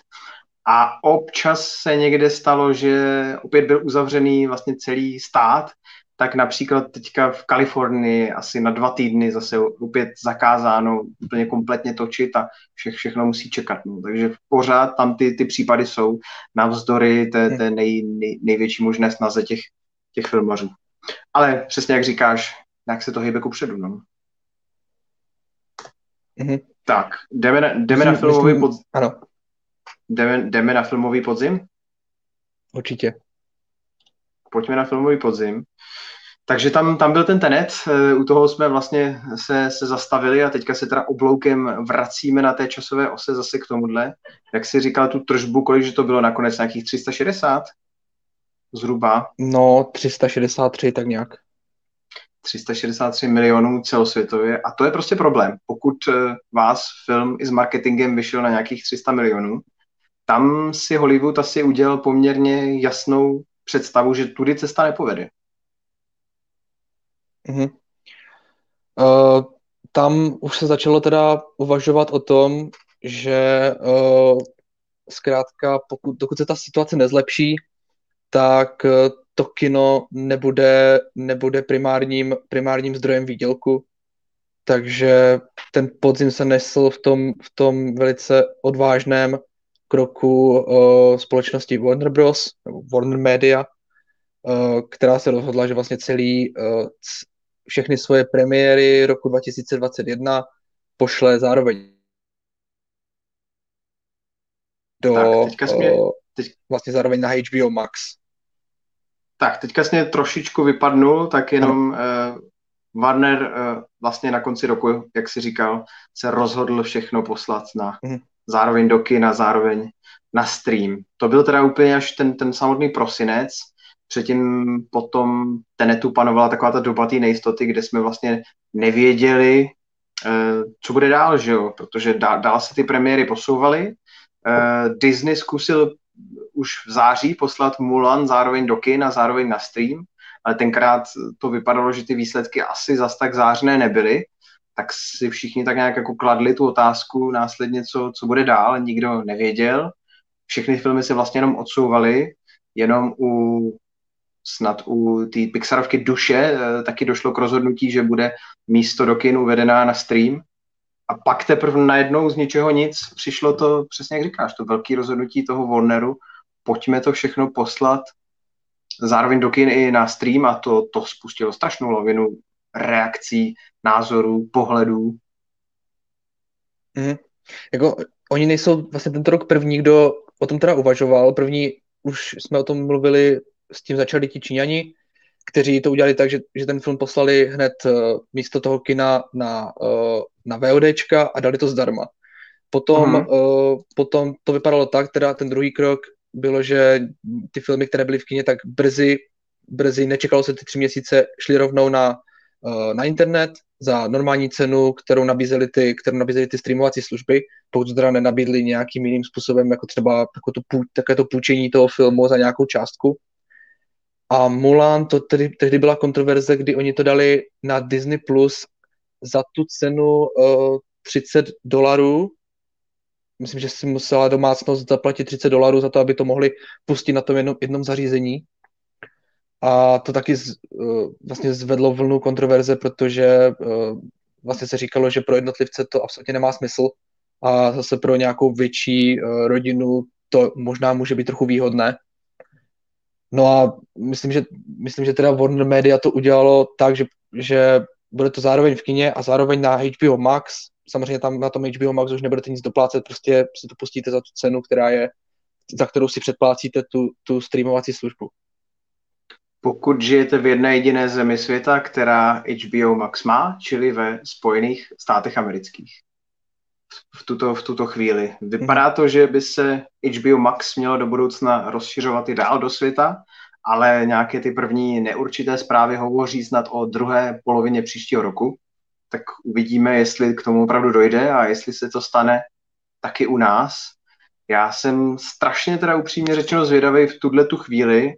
A občas se někde stalo, že opět byl uzavřený vlastně celý stát, tak například teďka v Kalifornii asi na dva týdny zase opět zakázáno úplně kompletně točit a vše, všechno musí čekat. No. Takže pořád tam ty, ty případy jsou navzdory té, té nej, nej, největší možné snaze těch, těch filmařů. Ale přesně jak říkáš, jak se to hýbe kupředu. No. Mm-hmm. Tak, jdeme na, jdeme myslím, na filmový pod... Ano. Jdeme, jdeme na filmový podzim? Určitě. Pojďme na filmový podzim. Takže tam, tam byl ten tenet, eh, u toho jsme vlastně se, se zastavili a teďka se teda obloukem vracíme na té časové ose zase k tomuhle. Jak jsi říkal tu tržbu, kolik že to bylo nakonec, nějakých 360? Zhruba? No, 363 tak nějak. 363 milionů celosvětově a to je prostě problém. Pokud eh, vás film i s marketingem vyšel na nějakých 300 milionů, tam si Hollywood asi udělal poměrně jasnou představu, že tudy cesta nepovede. Mm-hmm. Uh, tam už se začalo teda uvažovat o tom, že uh, zkrátka, pokud, dokud se ta situace nezlepší, tak uh, to kino nebude, nebude primárním, primárním zdrojem výdělku. Takže ten podzim se nesl v tom, v tom velice odvážném kroku uh, společnosti Warner Bros. nebo Warner Media, uh, která se rozhodla, že vlastně celý, uh, všechny svoje premiéry roku 2021 pošle zároveň do, tak, teďka mě, teď... vlastně zároveň na HBO Max. Tak, teďka jsi mě trošičku vypadnul, tak jenom uh, Warner uh, vlastně na konci roku, jak si říkal, se rozhodl všechno poslat na mm. Zároveň do kina, zároveň na stream. To byl teda úplně až ten, ten samotný prosinec, předtím potom Tenetu panovala taková ta doba té nejistoty, kde jsme vlastně nevěděli, uh, co bude dál, že jo, protože dál, se ty premiéry posouvaly. Uh, Disney zkusil už v září poslat Mulan zároveň do kin a zároveň na stream, ale tenkrát to vypadalo, že ty výsledky asi zas tak zářné nebyly, tak si všichni tak nějak jako kladli tu otázku následně, co, co bude dál, nikdo nevěděl. Všechny filmy se vlastně jenom odsouvaly, jenom u snad u té Pixarovky Duše eh, taky došlo k rozhodnutí, že bude místo do kin uvedená na stream. A pak teprve najednou z ničeho nic přišlo to, přesně jak říkáš, to velké rozhodnutí toho Warneru, pojďme to všechno poslat zároveň do kin i na stream a to, to spustilo strašnou lavinu reakcí, názorů, pohledů. Mm. Jako, oni nejsou vlastně tento rok první, kdo o tom teda uvažoval. První, už jsme o tom mluvili, s tím začali ti Číňani, kteří to udělali tak, že, že ten film poslali hned uh, místo toho kina na, uh, na VODčka a dali to zdarma. Potom, uh-huh. uh, potom to vypadalo tak, teda ten druhý krok bylo, že ty filmy, které byly v kině, tak brzy, brzy nečekalo se ty tři měsíce, šly rovnou na, na internet za normální cenu, kterou nabízely ty, kterou nabízely ty streamovací služby, pokud teda nenabídli nějakým jiným způsobem, jako třeba jako to, také to půjčení toho filmu za nějakou částku. A Mulan, to tedy, tehdy byla kontroverze, kdy oni to dali na Disney Plus za tu cenu uh, 30 dolarů. Myslím, že si musela domácnost zaplatit 30 dolarů za to, aby to mohli pustit na tom jednom, jednom zařízení. A to taky z, uh, vlastně zvedlo vlnu kontroverze, protože uh, vlastně se říkalo, že pro jednotlivce to absolutně nemá smysl a zase pro nějakou větší uh, rodinu to možná může být trochu výhodné. No a myslím, že, myslím, že teda Warner Media to udělalo tak, že, že bude to zároveň v kině a zároveň na HBO Max. Samozřejmě tam na tom HBO Max už nebudete nic doplácet, prostě si to pustíte za tu cenu, která je, za kterou si předplácíte tu, tu streamovací službu. Pokud žijete v jedné jediné zemi světa, která HBO Max má, čili ve Spojených státech amerických v tuto, v tuto chvíli. Vypadá to, že by se HBO Max mělo do budoucna rozšiřovat i dál do světa, ale nějaké ty první neurčité zprávy hovoří snad o druhé polovině příštího roku. Tak uvidíme, jestli k tomu opravdu dojde a jestli se to stane taky u nás. Já jsem strašně teda upřímně řečeno zvědavý v tuhle tu chvíli,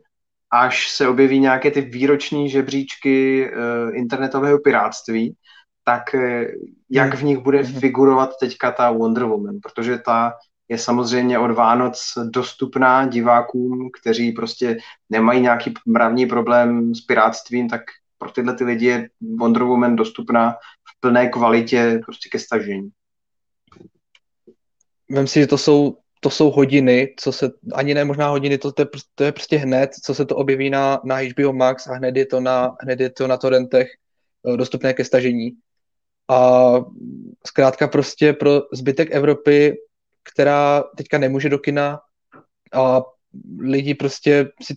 až se objeví nějaké ty výroční žebříčky uh, internetového piráctví, tak eh, jak hmm. v nich bude hmm. figurovat teďka ta Wonder Woman, protože ta je samozřejmě od Vánoc dostupná divákům, kteří prostě nemají nějaký mravní problém s pirátstvím, tak pro tyhle ty lidi je Wonder Woman dostupná v plné kvalitě prostě ke stažení. Vem si, že to jsou, to jsou hodiny, co se, ani ne možná hodiny, to, to, je, to je prostě hned, co se to objeví na, na HBO Max a hned je to na, hned je to na torrentech eh, dostupné ke stažení. A zkrátka prostě pro zbytek Evropy, která teďka nemůže do kina a lidi prostě si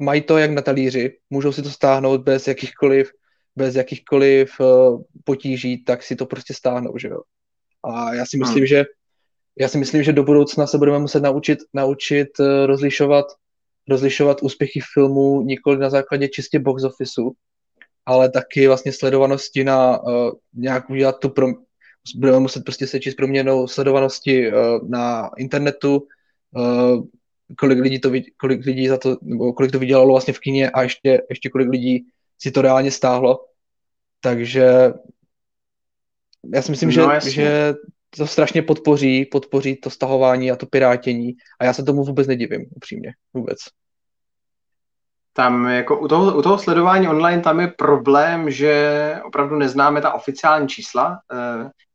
mají to jak na talíři, můžou si to stáhnout bez jakýchkoliv, bez jakýchkoliv uh, potíží, tak si to prostě stáhnou, že jo. A já si myslím, hmm. že já si myslím, že do budoucna se budeme muset naučit, naučit uh, rozlišovat, rozlišovat úspěchy filmů nikoli na základě čistě box officeu, ale taky vlastně sledovanosti na uh, nějak udělat tu pro, budeme muset prostě sečíst proměnou sledovanosti uh, na internetu, uh, kolik lidí to kolik lidí za to, nebo kolik to vydělalo vlastně v kině a ještě, ještě kolik lidí si to reálně stáhlo. Takže já si myslím, no, že, že to strašně podpoří, podpoří to stahování a to pirátění a já se tomu vůbec nedivím, upřímně, vůbec tam jako u toho, u toho sledování online tam je problém, že opravdu neznáme ta oficiální čísla.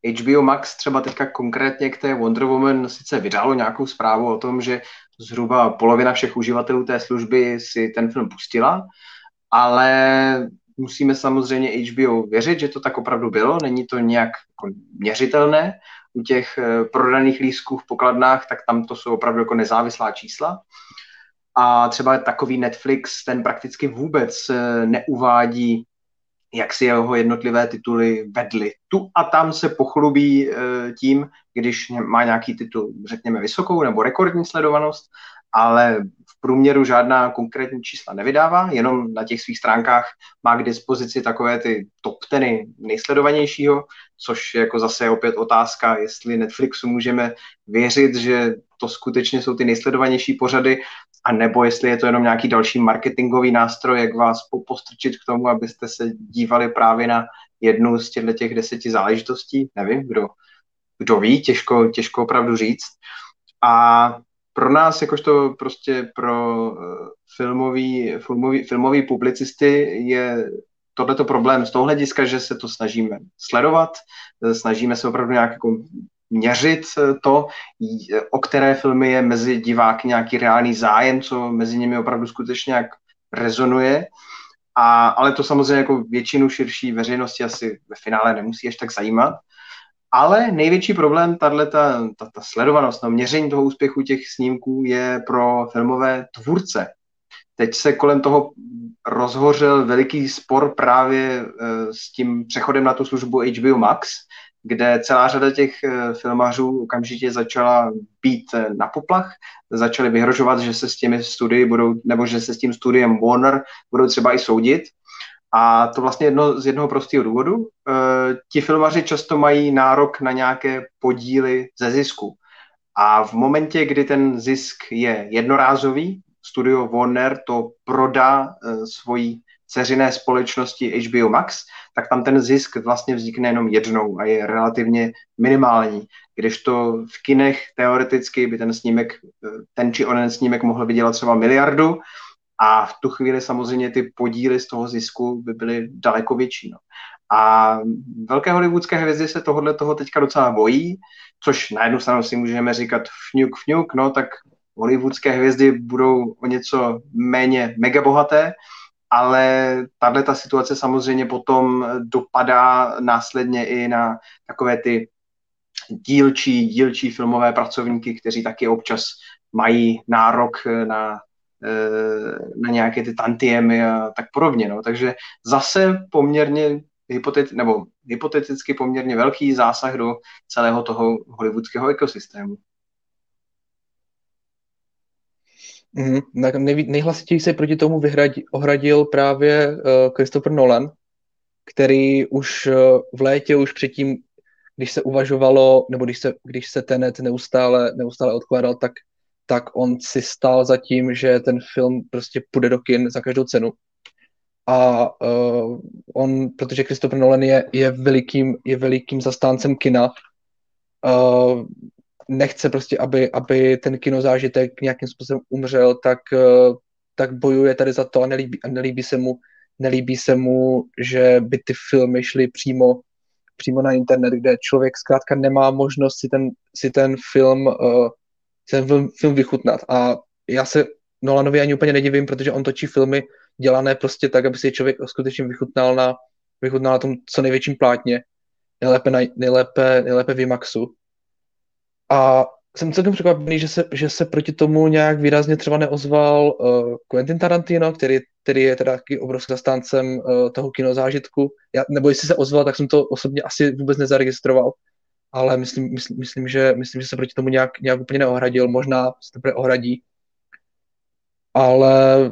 Eh, HBO Max třeba teďka konkrétně k té Wonder Woman sice vydalo nějakou zprávu o tom, že zhruba polovina všech uživatelů té služby si ten film pustila, ale musíme samozřejmě HBO věřit, že to tak opravdu bylo, není to nějak jako měřitelné. U těch uh, prodaných lístků v pokladnách, tak tam to jsou opravdu jako nezávislá čísla. A třeba takový Netflix, ten prakticky vůbec eh, neuvádí jak si jeho jednotlivé tituly vedly. Tu a tam se pochlubí e, tím, když má nějaký titul, řekněme, vysokou nebo rekordní sledovanost, ale průměru žádná konkrétní čísla nevydává, jenom na těch svých stránkách má k dispozici takové ty top teny nejsledovanějšího, což je jako zase opět otázka, jestli Netflixu můžeme věřit, že to skutečně jsou ty nejsledovanější pořady, a nebo jestli je to jenom nějaký další marketingový nástroj, jak vás postrčit k tomu, abyste se dívali právě na jednu z těchto těch deseti záležitostí. Nevím, kdo, kdo ví, těžko, těžko opravdu říct. A pro nás, jakožto prostě pro eh, filmový, filmový, filmový publicisty je tohleto problém z toho hlediska, že se to snažíme sledovat, eh, snažíme se opravdu nějak jako měřit eh, to, o které filmy je mezi diváky nějaký reálný zájem, co mezi nimi opravdu skutečně jak rezonuje. A, ale to samozřejmě jako většinu širší veřejnosti asi ve finále nemusí až tak zajímat. Ale největší problém, tahle ta, ta, ta sledovanost, no, měření toho úspěchu těch snímků je pro filmové tvůrce. Teď se kolem toho rozhořel veliký spor právě e, s tím přechodem na tu službu HBO Max, kde celá řada těch e, filmařů okamžitě začala být e, na poplach, začali vyhrožovat, že se s těmi studii budou, nebo že se s tím studiem Warner budou třeba i soudit, a to vlastně jedno z jednoho prostého důvodu. E, ti filmaři často mají nárok na nějaké podíly ze zisku. A v momentě, kdy ten zisk je jednorázový, studio Warner to prodá e, svojí ceřiné společnosti HBO Max, tak tam ten zisk vlastně vznikne jenom jednou a je relativně minimální. Když to v kinech teoreticky by ten snímek, e, ten či onen snímek mohl vydělat třeba miliardu, a v tu chvíli samozřejmě ty podíly z toho zisku by byly daleko větší. No. A velké hollywoodské hvězdy se tohohle toho teďka docela bojí, což na jednu stranu si můžeme říkat fňuk, fňuk, no tak hollywoodské hvězdy budou o něco méně megabohaté, ale tahle ta situace samozřejmě potom dopadá následně i na takové ty dílčí, dílčí filmové pracovníky, kteří taky občas mají nárok na na nějaké ty tantiemy a tak podobně. No. Takže zase poměrně hypotet, nebo hypoteticky poměrně velký zásah do celého toho hollywoodského ekosystému. Mm, nej, nejhlasitěji se proti tomu vyhradil, ohradil právě uh, Christopher Nolan, který už uh, v létě, už předtím, když se uvažovalo, nebo když se, když se Tenet neustále, neustále odkládal, tak tak on si stál za tím, že ten film prostě půjde do kin za každou cenu. A uh, on, protože Christopher Nolan je, je, velikým, je velikým zastáncem kina, uh, nechce prostě, aby, aby ten kinozážitek nějakým způsobem umřel, tak, uh, tak bojuje tady za to a nelíbí, a nelíbí se mu, nelíbí se mu, že by ty filmy šly přímo, přímo na internet, kde člověk zkrátka nemá možnost si ten, si ten film uh, ten film, film vychutnat. A já se Nolanovi ani úplně nedivím, protože on točí filmy dělané prostě tak, aby si člověk skutečně vychutnal na, vychutnal na tom co největším plátně, nejlépe, na, nejlépe, nejlépe v IMAXu. A jsem celkem překvapený, že se, že se proti tomu nějak výrazně třeba neozval uh, Quentin Tarantino, který, který je teda taky obrovským zastáncem uh, toho kinozážitku. Já, nebo jestli se ozval, tak jsem to osobně asi vůbec nezaregistroval ale myslím, myslím, myslím, že, myslím, že se proti tomu nějak, nějak úplně neohradil, možná se teprve ohradí, ale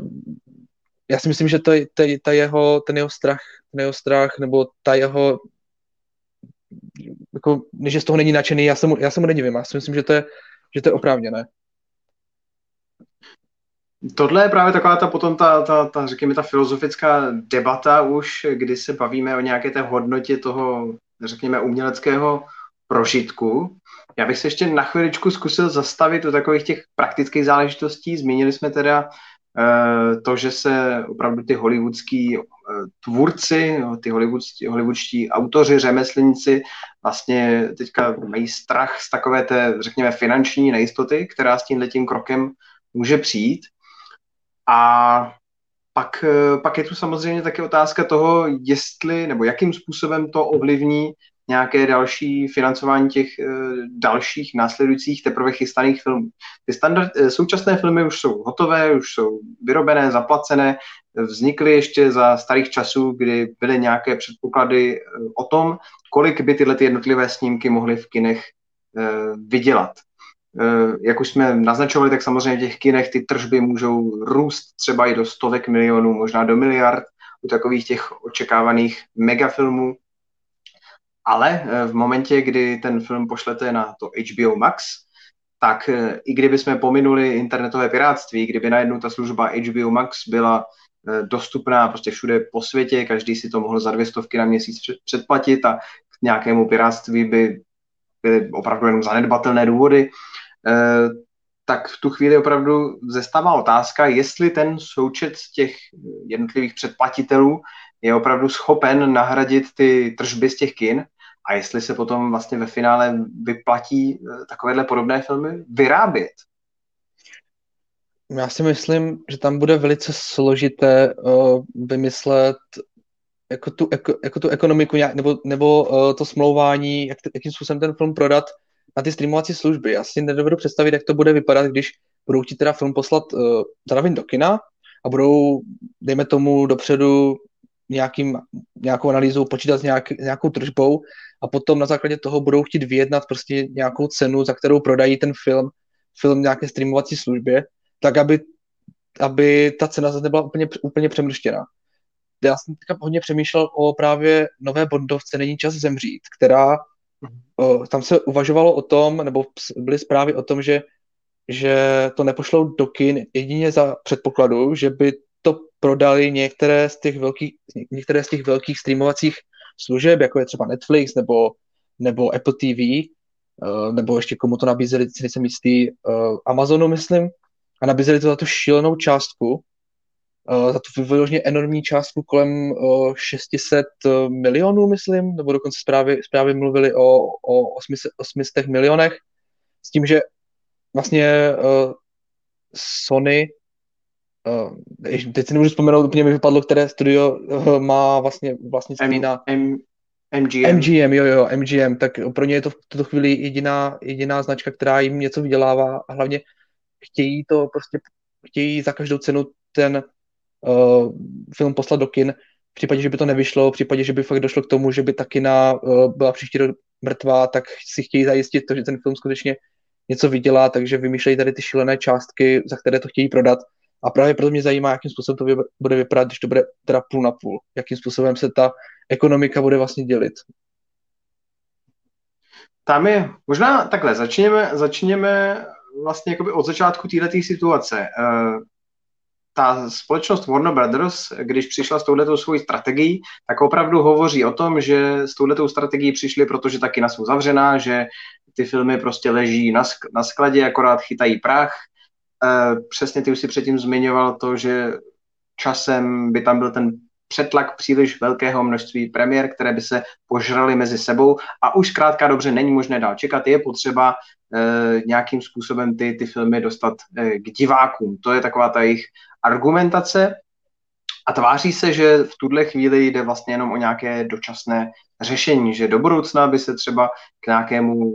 já si myslím, že to, to, ta jeho, ten jeho strach, ten jeho strach, nebo ta jeho, jako, že z toho není nadšený, já se mu, já se mu nedivím, já si myslím, že to je, že to je oprávněné. Tohle je právě taková ta potom ta, ta, ta, řekněme, ta filozofická debata už, kdy se bavíme o nějaké té hodnotě toho, řekněme, uměleckého prožitku. Já bych se ještě na chviličku zkusil zastavit u takových těch praktických záležitostí. Zmínili jsme teda uh, to, že se opravdu ty hollywoodský uh, tvůrci, ty hollywoodští, hollywoodští autoři, řemeslníci vlastně teďka mají strach z takové té, řekněme, finanční nejistoty, která s tím letím krokem může přijít. A pak, uh, pak je tu samozřejmě také otázka toho, jestli nebo jakým způsobem to ovlivní nějaké další financování těch dalších následujících teprve chystaných filmů. Ty standard, současné filmy už jsou hotové, už jsou vyrobené, zaplacené, vznikly ještě za starých časů, kdy byly nějaké předpoklady o tom, kolik by tyhle ty jednotlivé snímky mohly v kinech vydělat. Eh, jak už jsme naznačovali, tak samozřejmě v těch kinech ty tržby můžou růst třeba i do stovek milionů, možná do miliard u takových těch očekávaných megafilmů. Ale eh, v momentě, kdy ten film pošlete na to HBO Max, tak eh, i kdyby jsme pominuli internetové pirátství, kdyby najednou ta služba HBO Max byla dostupná prostě všude po světě, každý si to mohl za dvě stovky na měsíc předplatit a k nějakému pirátství by byly opravdu jenom zanedbatelné důvody, Eh, tak v tu chvíli opravdu zestává otázka, jestli ten součet těch jednotlivých předplatitelů je opravdu schopen nahradit ty tržby z těch kin a jestli se potom vlastně ve finále vyplatí eh, takovéhle podobné filmy vyrábět. Já si myslím, že tam bude velice složité uh, vymyslet jako tu, jako, jako tu ekonomiku nějak, nebo, nebo uh, to smlouvání, jak, jakým způsobem ten film prodat, na ty streamovací služby. Já si nedovedu představit, jak to bude vypadat, když budou ti teda film poslat uh, zároveň do kina a budou, dejme tomu, dopředu nějakým, nějakou analýzou počítat s nějak, nějakou tržbou a potom na základě toho budou chtít vyjednat prostě nějakou cenu, za kterou prodají ten film, film nějaké streamovací službě, tak aby, aby ta cena zase nebyla úplně, úplně přemrštěná. Já jsem teďka hodně přemýšlel o právě nové Bondovce Není čas zemřít, která tam se uvažovalo o tom, nebo byly zprávy o tom, že, že to nepošlou do kin jedině za předpokladu, že by to prodali některé z těch velkých, některé z těch velkých streamovacích služeb, jako je třeba Netflix nebo, nebo Apple TV, nebo ještě komu to nabízeli, si nejsem jistý, Amazonu, myslím, a nabízeli to za tu šílenou částku, uh, za tu vyloženě enormní částku kolem uh, 600 uh, milionů, myslím, nebo dokonce zprávy, zprávy mluvili o, o 800, 800 milionech, s tím, že vlastně Sony uh, teď si nemůžu vzpomenout, úplně mi vypadlo, které studio uh, má vlastně vlastně M, na... M, MGM. MGM, jo, jo, MGM, tak pro ně je to v tuto chvíli jediná, jediná značka, která jim něco vydělává a hlavně chtějí to prostě, chtějí za každou cenu ten uh, film poslat do kin, v případě, že by to nevyšlo, v případě, že by fakt došlo k tomu, že by ta kina uh, byla příští rok mrtvá, tak si chtějí zajistit to, že ten film skutečně něco vydělá, takže vymýšlejí tady ty šílené částky, za které to chtějí prodat. A právě proto mě zajímá, jakým způsobem to bude vypadat, když to bude teda půl na půl. Jakým způsobem se ta ekonomika bude vlastně dělit. Tam je, možná takhle, začněme, začněme vlastně jakoby od začátku této situace. Uh, ta společnost Warner Brothers, když přišla s touhletou svojí strategií, tak opravdu hovoří o tom, že s touhletou strategií přišli, protože taky na jsou zavřená, že ty filmy prostě leží na, sk- na skladě, akorát chytají prach. E, přesně ty už si předtím zmiňoval to, že časem by tam byl ten přetlak příliš velkého množství premiér, které by se požraly mezi sebou a už zkrátka dobře není možné dál čekat, je potřeba e, nějakým způsobem ty, ty filmy dostat e, k divákům. To je taková ta jejich argumentace a tváří se, že v tuhle chvíli jde vlastně jenom o nějaké dočasné řešení, že do budoucna by se třeba k nějakému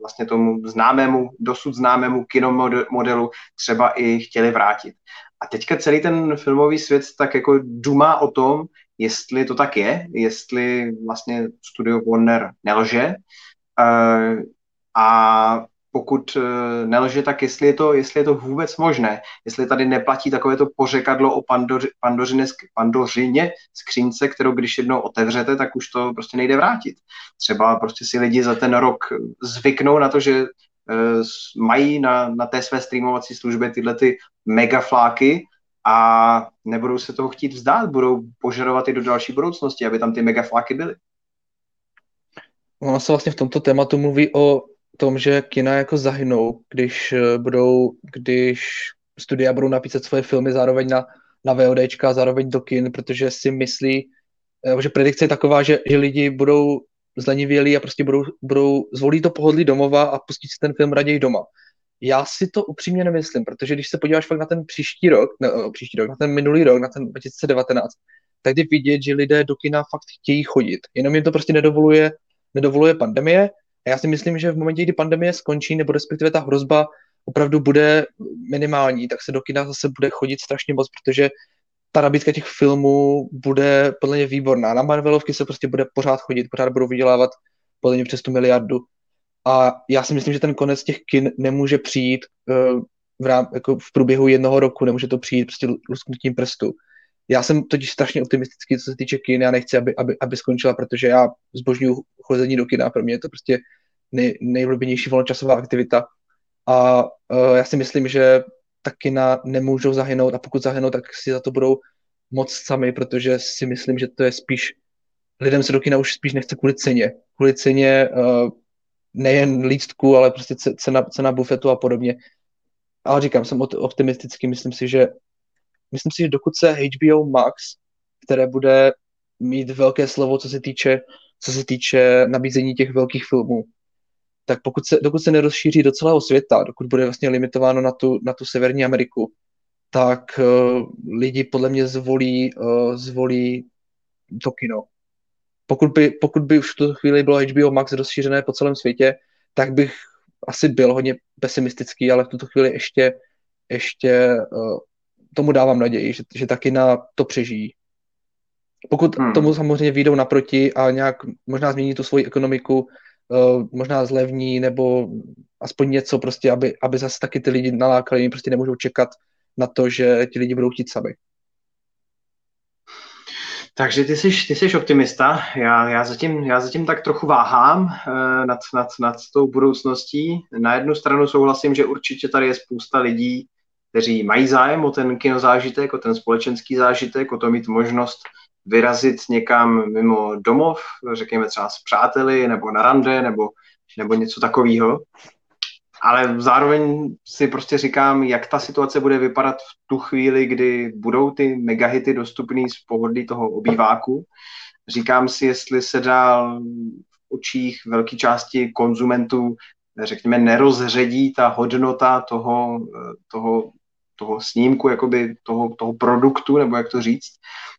vlastně tomu známému, dosud známému kinomodelu třeba i chtěli vrátit. A teďka celý ten filmový svět tak jako dumá o tom, jestli to tak je, jestli vlastně studio Warner nelže. Uh, a pokud eh, nelže, tak jestli je, to, jestli je to vůbec možné, jestli tady neplatí takové to pořekadlo o pandoři, pandořině, skřínce, kterou když jednou otevřete, tak už to prostě nejde vrátit. Třeba prostě si lidi za ten rok zvyknou na to, že uh, mají na, na té své streamovací službě tyhle ty megafláky a nebudou se toho chtít vzdát, budou požadovat i do další budoucnosti, aby tam ty megafláky byly. Ono se vlastně v tomto tématu mluví o tom, že kina jako zahynou, když eh, budou, když studia budou napísat svoje filmy zároveň na, na VODčka, zároveň do kin, protože si myslí, eh, že predikce je taková, že, že lidi budou zlenivělí a prostě budou, budou zvolí to pohodlí domova a pustí si ten film raději doma. Já si to upřímně nemyslím, protože když se podíváš fakt na ten příští rok, ne, eh, příští rok, na ten minulý rok, na ten 2019, tak jde vidět, že lidé do kina fakt chtějí chodit. Jenom jim to prostě nedovoluje nedovoluje pandemie. A já si myslím, že v momentě, kdy pandemie skončí, nebo respektive ta hrozba opravdu bude minimální, tak se do kina zase bude chodit strašně moc, protože ta nabídka těch filmů bude podle mě výborná. Na Marvelovky se prostě bude pořád chodit, pořád budou vydělávat podle mě přes tu miliardu. A já si myslím, že ten konec těch kin nemůže přijít uh, v, rám, jako v průběhu jednoho roku, nemůže to přijít prostě lusknutím prstu. Já jsem totiž strašně optimistický, co se týče kin, já nechci, aby, aby, aby skončila, protože já zbožňuju chození do kina, pro mě je to prostě nej, nejvlíbenější volnočasová aktivita. A uh, já si myslím, že ta kina nemůžou zahynout a pokud zahynou, tak si za to budou moc sami, protože si myslím, že to je spíš, lidem se do kina už spíš nechce kvůli ceně. Kvůli ceně uh, nejen lístku, ale prostě cena, cena bufetu a podobně. Ale říkám, jsem optimistický, myslím si, že myslím si, že dokud se HBO Max, které bude mít velké slovo, co se týče, co se týče nabízení těch velkých filmů, tak pokud se, dokud se nerozšíří do celého světa, dokud bude vlastně limitováno na tu, na tu Severní Ameriku, tak uh, lidi podle mě zvolí, uh, zvolí to kino. Pokud by, pokud by už v tu chvíli bylo HBO Max rozšířené po celém světě, tak bych asi byl hodně pesimistický, ale v tuto chvíli ještě, ještě uh, tomu dávám naději, že, že taky na to přežijí. Pokud hmm. tomu samozřejmě výjdou naproti a nějak možná změní tu svoji ekonomiku, uh, možná zlevní nebo aspoň něco prostě, aby, aby zase taky ty lidi nalákali, oni prostě nemůžou čekat na to, že ti lidi budou chtít sami. Takže ty jsi, ty jsi optimista, já, já, zatím, já zatím tak trochu váhám uh, nad, nad, nad tou budoucností. Na jednu stranu souhlasím, že určitě tady je spousta lidí, kteří mají zájem o ten kinozážitek, o ten společenský zážitek, o to mít možnost vyrazit někam mimo domov, řekněme třeba s přáteli, nebo na rande, nebo, nebo něco takového. Ale zároveň si prostě říkám, jak ta situace bude vypadat v tu chvíli, kdy budou ty megahity dostupný z pohodlí toho obýváku. Říkám si, jestli se dál v očích velké části konzumentů, řekněme, nerozředí ta hodnota toho, toho toho snímku, jakoby toho, toho produktu, nebo jak to říct,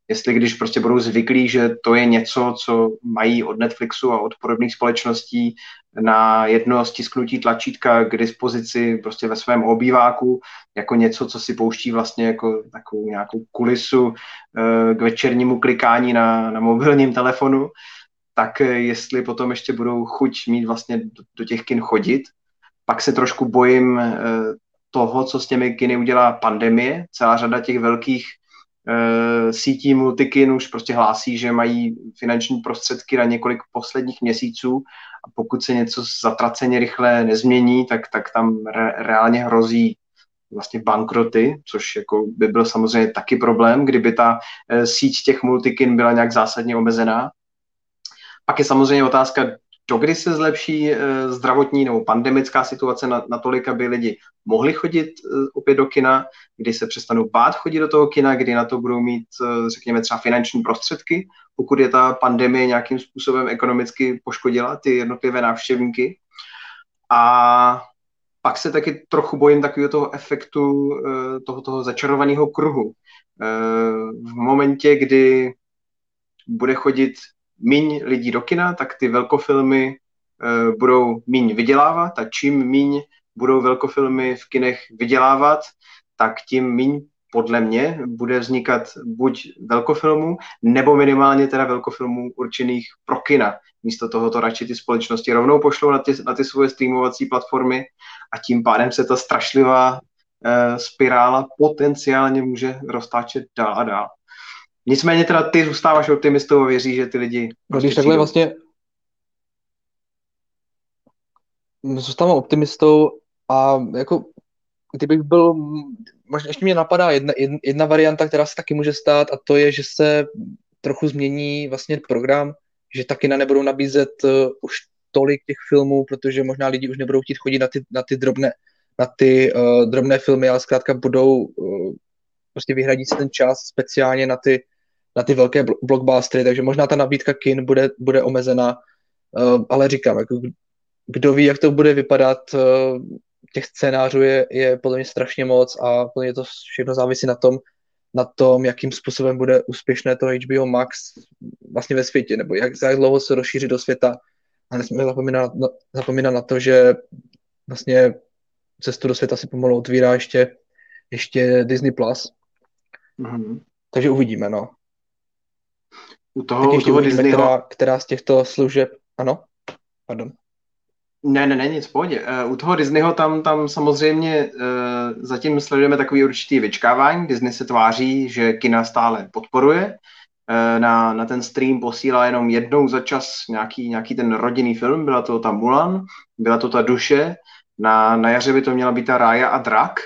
jestli když prostě budou zvyklí, že to je něco, co mají od Netflixu a od podobných společností na jedno stisknutí tlačítka k dispozici prostě ve svém obýváku, jako něco, co si pouští vlastně jako takovou nějakou kulisu eh, k večernímu klikání na, na mobilním telefonu, tak jestli potom ještě budou chuť mít vlastně do, do těch kin chodit, pak se trošku bojím eh, toho, co s těmi kiny udělá pandemie. Celá řada těch velkých e, sítí multikin už prostě hlásí, že mají finanční prostředky na několik posledních měsíců a pokud se něco zatraceně rychle nezmění, tak, tak tam re, reálně hrozí vlastně bankroty, což jako by byl samozřejmě taky problém, kdyby ta e, síť těch multikin byla nějak zásadně omezená. Pak je samozřejmě otázka, dokdy se zlepší e, zdravotní nebo pandemická situace natolik, aby lidi mohli chodit e, opět do kina, kdy se přestanou bát chodit do toho kina, kdy na to budou mít, e, řekněme, třeba finanční prostředky, pokud je ta pandemie nějakým způsobem ekonomicky poškodila ty jednotlivé návštěvníky. A pak se taky trochu bojím takového toho efektu, toho, toho začarovaného kruhu. V momentě, kdy bude chodit míň lidí do kina, tak ty velkofilmy uh, budou míň vydělávat a čím míň budou velkofilmy v kinech vydělávat, tak tím míň podle mě bude vznikat buď velkofilmů, nebo minimálně teda velkofilmů určených pro kina. Místo toho to radši ty společnosti rovnou pošlou na ty, na ty svoje streamovací platformy a tím pádem se ta strašlivá uh, spirála potenciálně může roztáčet dál a dál. Nicméně teda ty zůstáváš optimistou a věří, že ty lidi... No, když takhle vlastně zůstávám optimistou a jako kdybych byl, možná ještě mě napadá jedna, jedna varianta, která se taky může stát a to je, že se trochu změní vlastně program, že taky na nebudou nabízet uh, už tolik těch filmů, protože možná lidi už nebudou chtít chodit na ty, na ty drobné, na ty uh, drobné filmy, ale zkrátka budou uh, prostě vyhradit si ten čas speciálně na ty na ty velké blockbustery, takže možná ta nabídka kin bude, bude omezená, uh, ale říkám, jako kdo ví, jak to bude vypadat, uh, těch scénářů je, je podle mě strašně moc a podle mě to všechno závisí na tom, na tom, jakým způsobem bude úspěšné to HBO Max vlastně ve světě, nebo jak, jak dlouho se rozšíří do světa. A nesmíme zapomínat, na, zapomínat na to, že vlastně cestu do světa si pomalu otvírá ještě, ještě Disney+. Plus. Mm-hmm. Takže uvidíme, no. U toho, u toho Disneyho... která, která z těchto služeb, ano, pardon. Ne, ne, ne, nic, pohodě. Uh, u toho Disneyho tam, tam samozřejmě uh, zatím sledujeme takový určitý vyčkávání. Disney se tváří, že kina stále podporuje. Uh, na, na ten stream posílá jenom jednou za čas nějaký, nějaký ten rodinný film. Byla to ta Mulan, byla to ta Duše. Na, na jaře by to měla být ta Rája a Drak.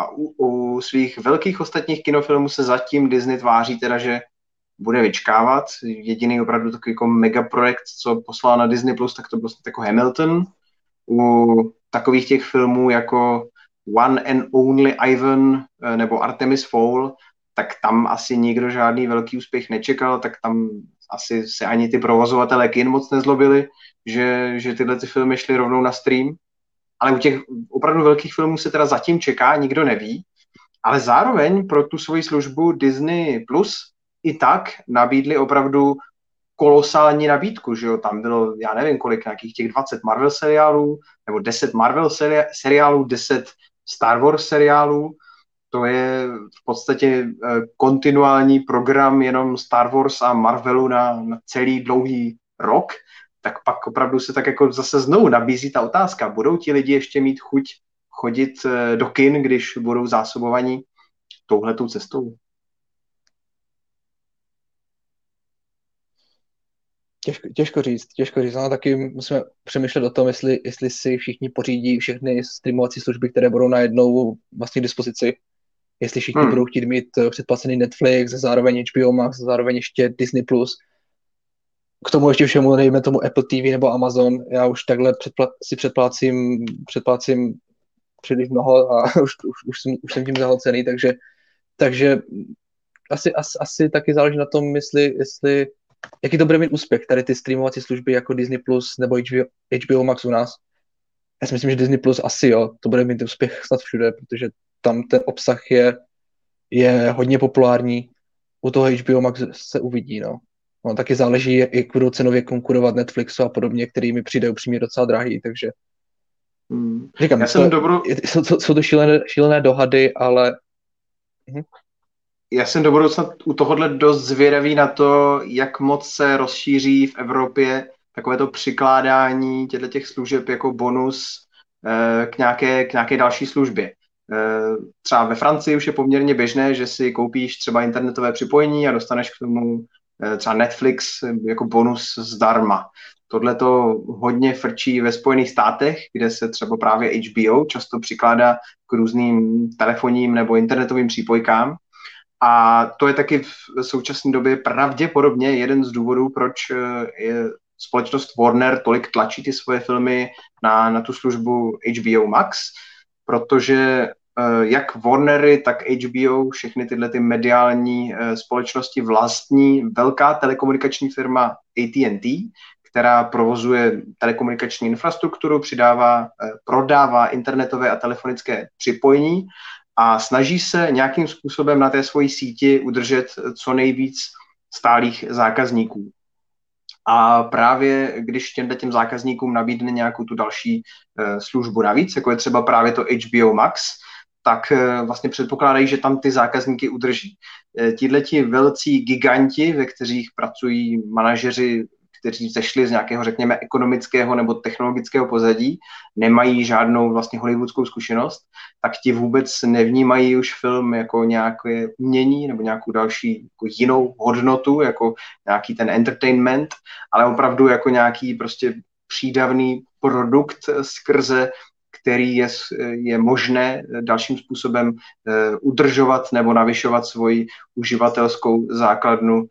A u, u svých velkých ostatních kinofilmů se zatím Disney tváří teda, že bude vyčkávat. Jediný opravdu takový jako megaprojekt, co poslal na Disney+, Plus, tak to byl jako Hamilton. U takových těch filmů jako One and Only Ivan eh, nebo Artemis Fowl, tak tam asi nikdo žádný velký úspěch nečekal, tak tam asi se ani ty provozovatelé kin moc nezlobili, že, že tyhle ty filmy šly rovnou na stream. Ale u těch opravdu velkých filmů se teda zatím čeká, nikdo neví. Ale zároveň pro tu svoji službu Disney Plus i tak nabídli opravdu kolosální nabídku, že jo, tam bylo, já nevím kolik, nějakých těch 20 Marvel seriálů, nebo 10 Marvel seri- seriálů, 10 Star Wars seriálů, to je v podstatě eh, kontinuální program jenom Star Wars a Marvelu na, na celý dlouhý rok, tak pak opravdu se tak jako zase znovu nabízí ta otázka, budou ti lidi ještě mít chuť chodit eh, do kin, když budou zásobovaní touhletou cestou? Těžko, těžko říct, těžko říct. No, taky musíme přemýšlet o tom, jestli, jestli si všichni pořídí všechny streamovací služby, které budou najednou vlastně k dispozici. Jestli všichni hmm. budou chtít mít eh, předplacený Netflix, zároveň HBO Max, zároveň ještě Disney+. Plus. K tomu ještě všemu, dejme tomu Apple TV nebo Amazon. Já už takhle předpla- si předplácím, předplácím příliš mnoho a <laughs> už, už, už, jsem, už jsem tím zahlcený, takže, takže asi, asi, asi taky záleží na tom, jestli, jestli jaký to bude mít úspěch, tady ty streamovací služby jako Disney Plus nebo HBO, HBO Max u nás. Já si myslím, že Disney Plus asi jo, to bude mít úspěch snad všude, protože tam ten obsah je, je hodně populární. U toho HBO Max se uvidí, no. No, taky záleží, jak budou cenově konkurovat Netflixu a podobně, který mi přijde upřímně docela drahý, takže hmm. říkám, Já jsem to, dobro... jsou, jsou to šílené, šílené dohady, ale mhm já jsem do budoucna u tohohle dost zvědavý na to, jak moc se rozšíří v Evropě takové to přikládání těchto těch služeb jako bonus eh, k nějaké, k nějaké další službě. Eh, třeba ve Francii už je poměrně běžné, že si koupíš třeba internetové připojení a dostaneš k tomu eh, třeba Netflix jako bonus zdarma. Tohle to hodně frčí ve Spojených státech, kde se třeba právě HBO často přikládá k různým telefonním nebo internetovým přípojkám a to je taky v současné době pravděpodobně jeden z důvodů, proč eh, je společnost Warner tolik tlačí ty svoje filmy na, na tu službu HBO Max, protože eh, jak Warnery, tak HBO, všechny tyhle ty mediální eh, společnosti vlastní velká telekomunikační firma AT&T, která provozuje telekomunikační infrastrukturu, přidává, prodává internetové a telefonické připojení a snaží se nějakým způsobem na té svoji síti udržet co nejvíc stálých zákazníků. A právě když těmhle těm zákazníkům nabídne nějakou tu další uh, službu navíc, jako je třeba právě to HBO Max, tak uh, vlastně předpokládají, že tam ty zákazníky udrží. Uh, Tihleti velcí giganti, ve kterých pracují manažeři kteří zešli z nějakého, řekněme, ekonomického nebo technologického pozadí, nemají žádnou vlastně hollywoodskou zkušenost, tak ti vůbec nevnímají už film jako nějaké umění nebo nějakou další jako jinou hodnotu, jako nějaký ten entertainment, ale opravdu jako nějaký prostě přídavný produkt skrze který je, je možné dalším způsobem uh, udržovat nebo navyšovat svoji uživatelskou základnu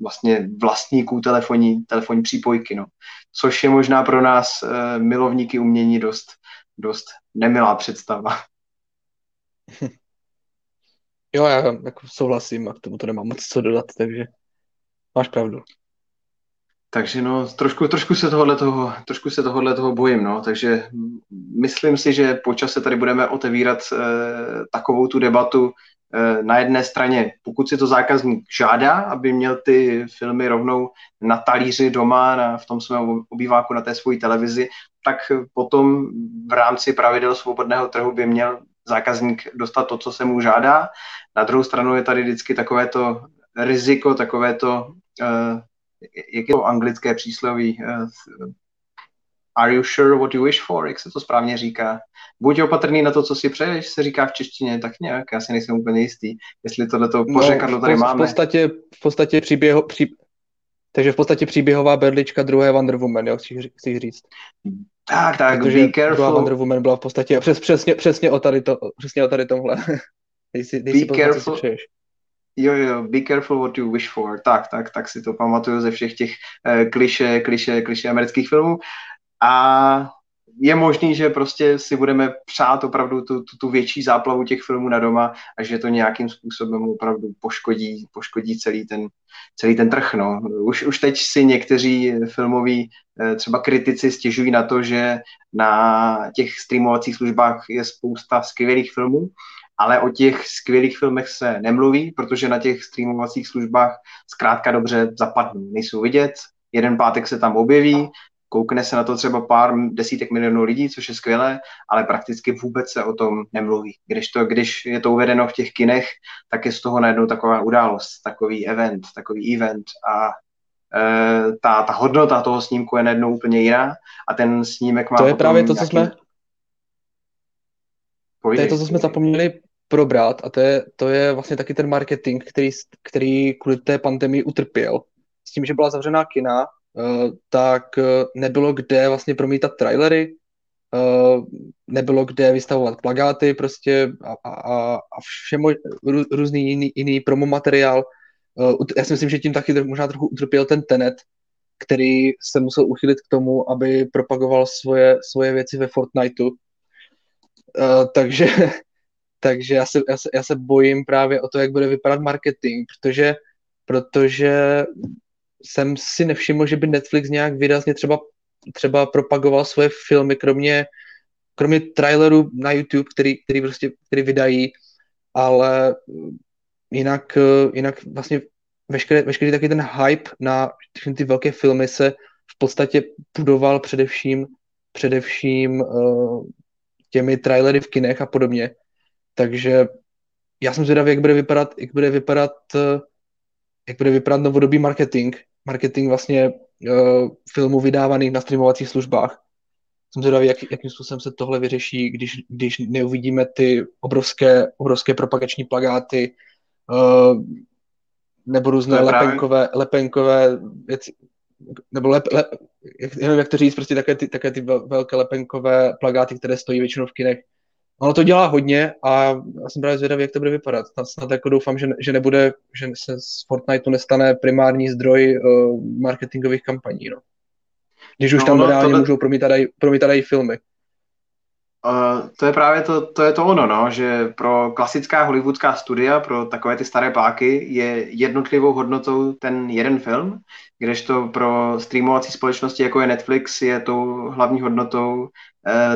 vlastně vlastníků telefonní, telefonní přípojky, no. Což je možná pro nás uh, milovníky umění dost, dost nemilá představa. <laughs> Jo, já jako souhlasím a k tomu to nemám moc co dodat, takže máš pravdu. Takže no, trošku, trošku se tohohle toho, trošku se tohohle toho bojím, no, takže myslím si, že po čase tady budeme otevírat eh, takovou tu debatu, eh, na jedné straně, pokud si to zákazník žádá, aby měl ty filmy rovnou na talíři doma, na, v tom svém obýváku na té svojí televizi, tak potom v rámci pravidel svobodného trhu by měl zákazník dostat to, co se mu žádá. Na druhou stranu je tady vždycky takové to riziko, takové to, uh, jak je to anglické přísloví, uh, are you sure what you wish for, jak se to správně říká. Buď opatrný na to, co si přeješ, se říká v češtině, tak nějak, já si nejsem úplně jistý, jestli tohleto no, pořekadlo tady v, máme. V podstatě, v podstatě příběho, pří, takže v podstatě příběhová berlička druhé Wonder Woman, jo, chci, chci říct. Tak, tak, Protože be careful. Druhá Wonder Woman byla v podstatě přes, přesně, přesně, o tady to, přesně o tady tomhle. <laughs> dej si, dej be si careful. co si přeješ. Jo, jo, be careful what you wish for. Tak, tak, tak si to pamatuju ze všech těch uh, kliše, kliše, kliše amerických filmů. A je možný, že prostě si budeme přát opravdu tu, tu, tu větší záplavu těch filmů na doma a že to nějakým způsobem opravdu poškodí, poškodí celý ten, celý ten trh. No. Už, už teď si někteří filmoví eh, třeba kritici stěžují na to, že na těch streamovacích službách je spousta skvělých filmů, ale o těch skvělých filmech se nemluví, protože na těch streamovacích službách zkrátka dobře zapadnou. Nejsou vidět, jeden pátek se tam objeví, koukne se na to třeba pár desítek milionů lidí, což je skvělé, ale prakticky vůbec se o tom nemluví. Když, to, když je to uvedeno v těch kinech, tak je z toho najednou taková událost, takový event, takový event a e, ta, ta hodnota toho snímku je najednou úplně jiná a ten snímek má To je právě to, co jsme Povídej. To je to, co jsme zapomněli probrat a to je, to je vlastně taky ten marketing, který, který kvůli té pandemii utrpěl. S tím, že byla zavřená kina, Eh, tak eh, nebylo kde vlastně promítat trailery, eh, nebylo kde vystavovat plagáty prostě a, a, a všem rů, různý jiný, jiný promo materiál. Já si myslím, že tím taky možná trochu utrpěl ten Tenet, který se musel uchylit k tomu, aby propagoval svoje, svoje věci ve Fortniteu. Uh, takže <laughs> takže já se, já, se, já se bojím právě o to, jak bude vypadat marketing, protože, protože jsem si nevšiml, že by Netflix nějak výrazně třeba, třeba propagoval svoje filmy, kromě, kromě trailerů na YouTube, který, který, prostě, který vydají, ale jinak, jinak vlastně veškerý, veškerý taky ten hype na všechny ty velké filmy se v podstatě budoval především, především uh, těmi trailery v kinech a podobně. Takže já jsem zvědavý, jak bude vypadat, jak bude vypadat uh, jak bude vypadat novodobý marketing, marketing vlastně uh, filmů vydávaných na streamovacích službách. Jsem zvědavý, jak, jakým způsobem se tohle vyřeší, když, když neuvidíme ty obrovské, obrovské propagační plagáty uh, nebo různé lepenkové, lepenkové věci, nebo lep, lep, jak, nevím, jak to říct, prostě také ty, také ty velké lepenkové plagáty, které stojí většinou v kinech, Ono to dělá hodně a já jsem právě zvědavý, jak to bude vypadat. Snad, snad jako doufám, že, že nebude, že se z Fortniteu nestane primární zdroj uh, marketingových kampaní. No. Když už no, tam no, reálně tohle... můžou promítat i, promítat i filmy. Uh, to je právě to, to je to ono, no, že pro klasická hollywoodská studia, pro takové ty staré páky je jednotlivou hodnotou ten jeden film, kdežto pro streamovací společnosti, jako je Netflix, je tou hlavní hodnotou